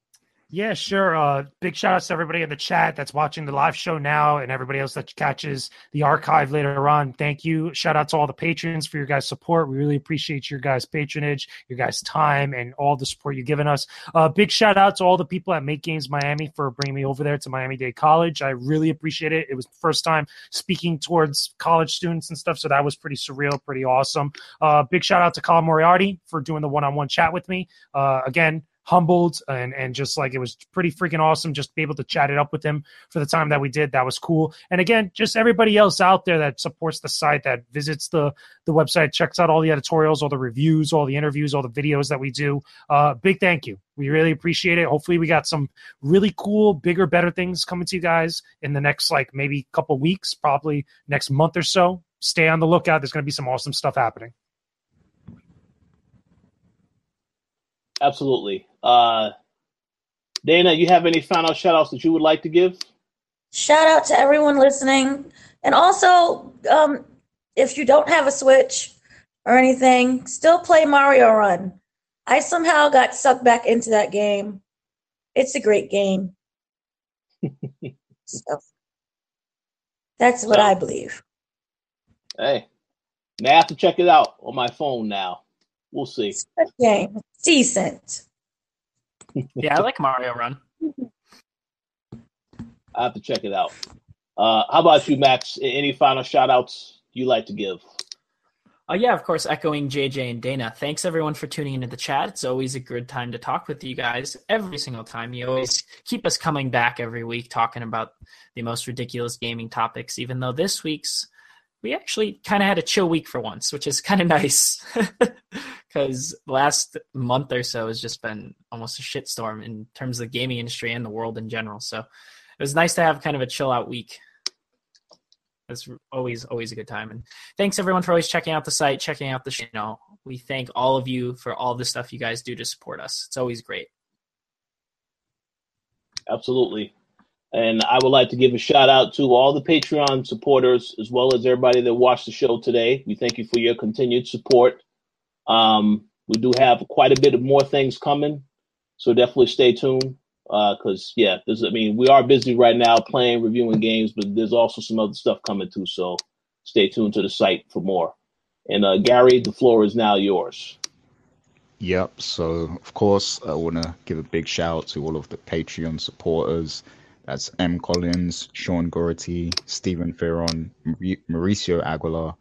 Yeah, sure. Uh, big shout outs to everybody in the chat that's watching the live show now and everybody else that catches the archive later on. Thank you. Shout out to all the patrons for your guys' support. We really appreciate your guys' patronage, your guys' time, and all the support you've given us. Uh, big shout out to all the people at Make Games Miami for bringing me over there to Miami Dade College. I really appreciate it. It was first time speaking towards college students and stuff, so that was pretty surreal, pretty awesome. Uh, big shout out to Colin Moriarty for doing the one on one chat with me. Uh, again, humbled and and just like it was pretty freaking awesome just be able to chat it up with him for the time that we did. That was cool. And again just everybody else out there that supports the site that visits the the website checks out all the editorials all the reviews all the interviews all the videos that we do uh big thank you. We really appreciate it. Hopefully we got some really cool bigger better things coming to you guys in the next like maybe couple weeks probably next month or so. Stay on the lookout. There's going to be some awesome stuff happening Absolutely. Uh, Dana, you have any final shout outs that you would like to give? Shout out to everyone listening. And also, um, if you don't have a Switch or anything, still play Mario Run. I somehow got sucked back into that game. It's a great game. [laughs] so that's what I believe. Hey, now I have to check it out on my phone now. We'll see. It's a good game. Decent. Yeah, I like Mario Run. I have to check it out. Uh, how about you, Max? Any final shout outs you like to give? Uh, yeah, of course, echoing JJ and Dana. Thanks everyone for tuning into the chat. It's always a good time to talk with you guys every single time. You always keep us coming back every week talking about the most ridiculous gaming topics, even though this week's we actually kind of had a chill week for once, which is kind of [laughs] nice because last month or so has just been almost a shitstorm in terms of the gaming industry and the world in general. So it was nice to have kind of a chill out week. It's always always a good time. And thanks everyone for always checking out the site, checking out the know, we thank all of you for all the stuff you guys do to support us. It's always great. Absolutely. And I would like to give a shout out to all the Patreon supporters as well as everybody that watched the show today. We thank you for your continued support. Um, we do have quite a bit of more things coming, so definitely stay tuned. Because uh, yeah, there's I mean we are busy right now playing, reviewing games, but there's also some other stuff coming too. So stay tuned to the site for more. And uh, Gary, the floor is now yours. Yep. So of course I want to give a big shout out to all of the Patreon supporters that's M. Collins, Sean Gority, Stephen Ferron, Mauricio Aguilar,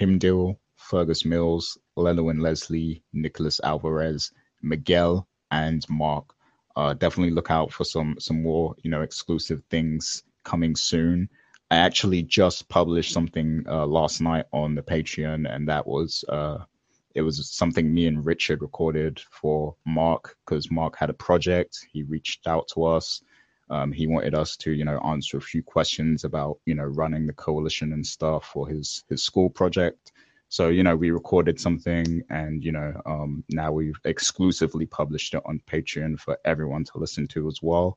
Himdil, Fergus Mills, and Leslie, Nicholas Alvarez, Miguel, and Mark. Uh, definitely look out for some some more you know exclusive things coming soon. I actually just published something uh, last night on the Patreon, and that was uh, it was something me and Richard recorded for Mark because Mark had a project. He reached out to us um, he wanted us to, you know, answer a few questions about, you know, running the coalition and stuff for his his school project. So, you know, we recorded something, and you know, um, now we've exclusively published it on Patreon for everyone to listen to as well.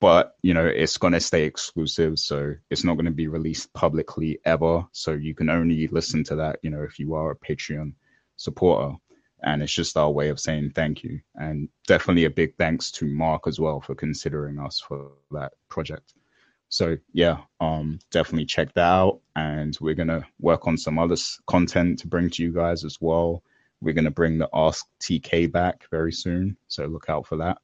But you know, it's gonna stay exclusive, so it's not gonna be released publicly ever. So you can only listen to that, you know, if you are a Patreon supporter and it's just our way of saying thank you. And definitely a big thanks to mark as well for considering us for that project. So yeah um definitely check that out. And we're gonna work on some other content to bring to you guys as well. We're gonna bring the ask tk back very soon. So look out for that.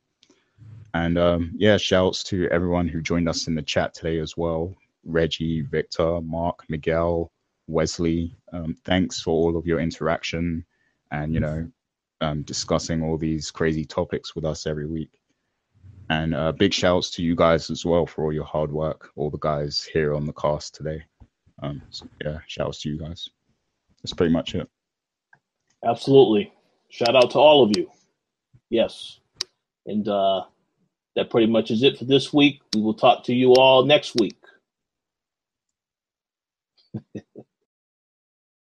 And um yeah shouts to everyone who joined us in the chat today as well. Reggie victor mark miguel wesley um, thanks for all of your interaction and you know um, discussing all these crazy topics with us every week. And uh, big shouts to you guys as well for all your hard work, all the guys here on the cast today. Um, so yeah, shouts to you guys. That's pretty much it. Absolutely. Shout out to all of you. Yes. And uh, that pretty much is it for this week. We will talk to you all next week. [laughs]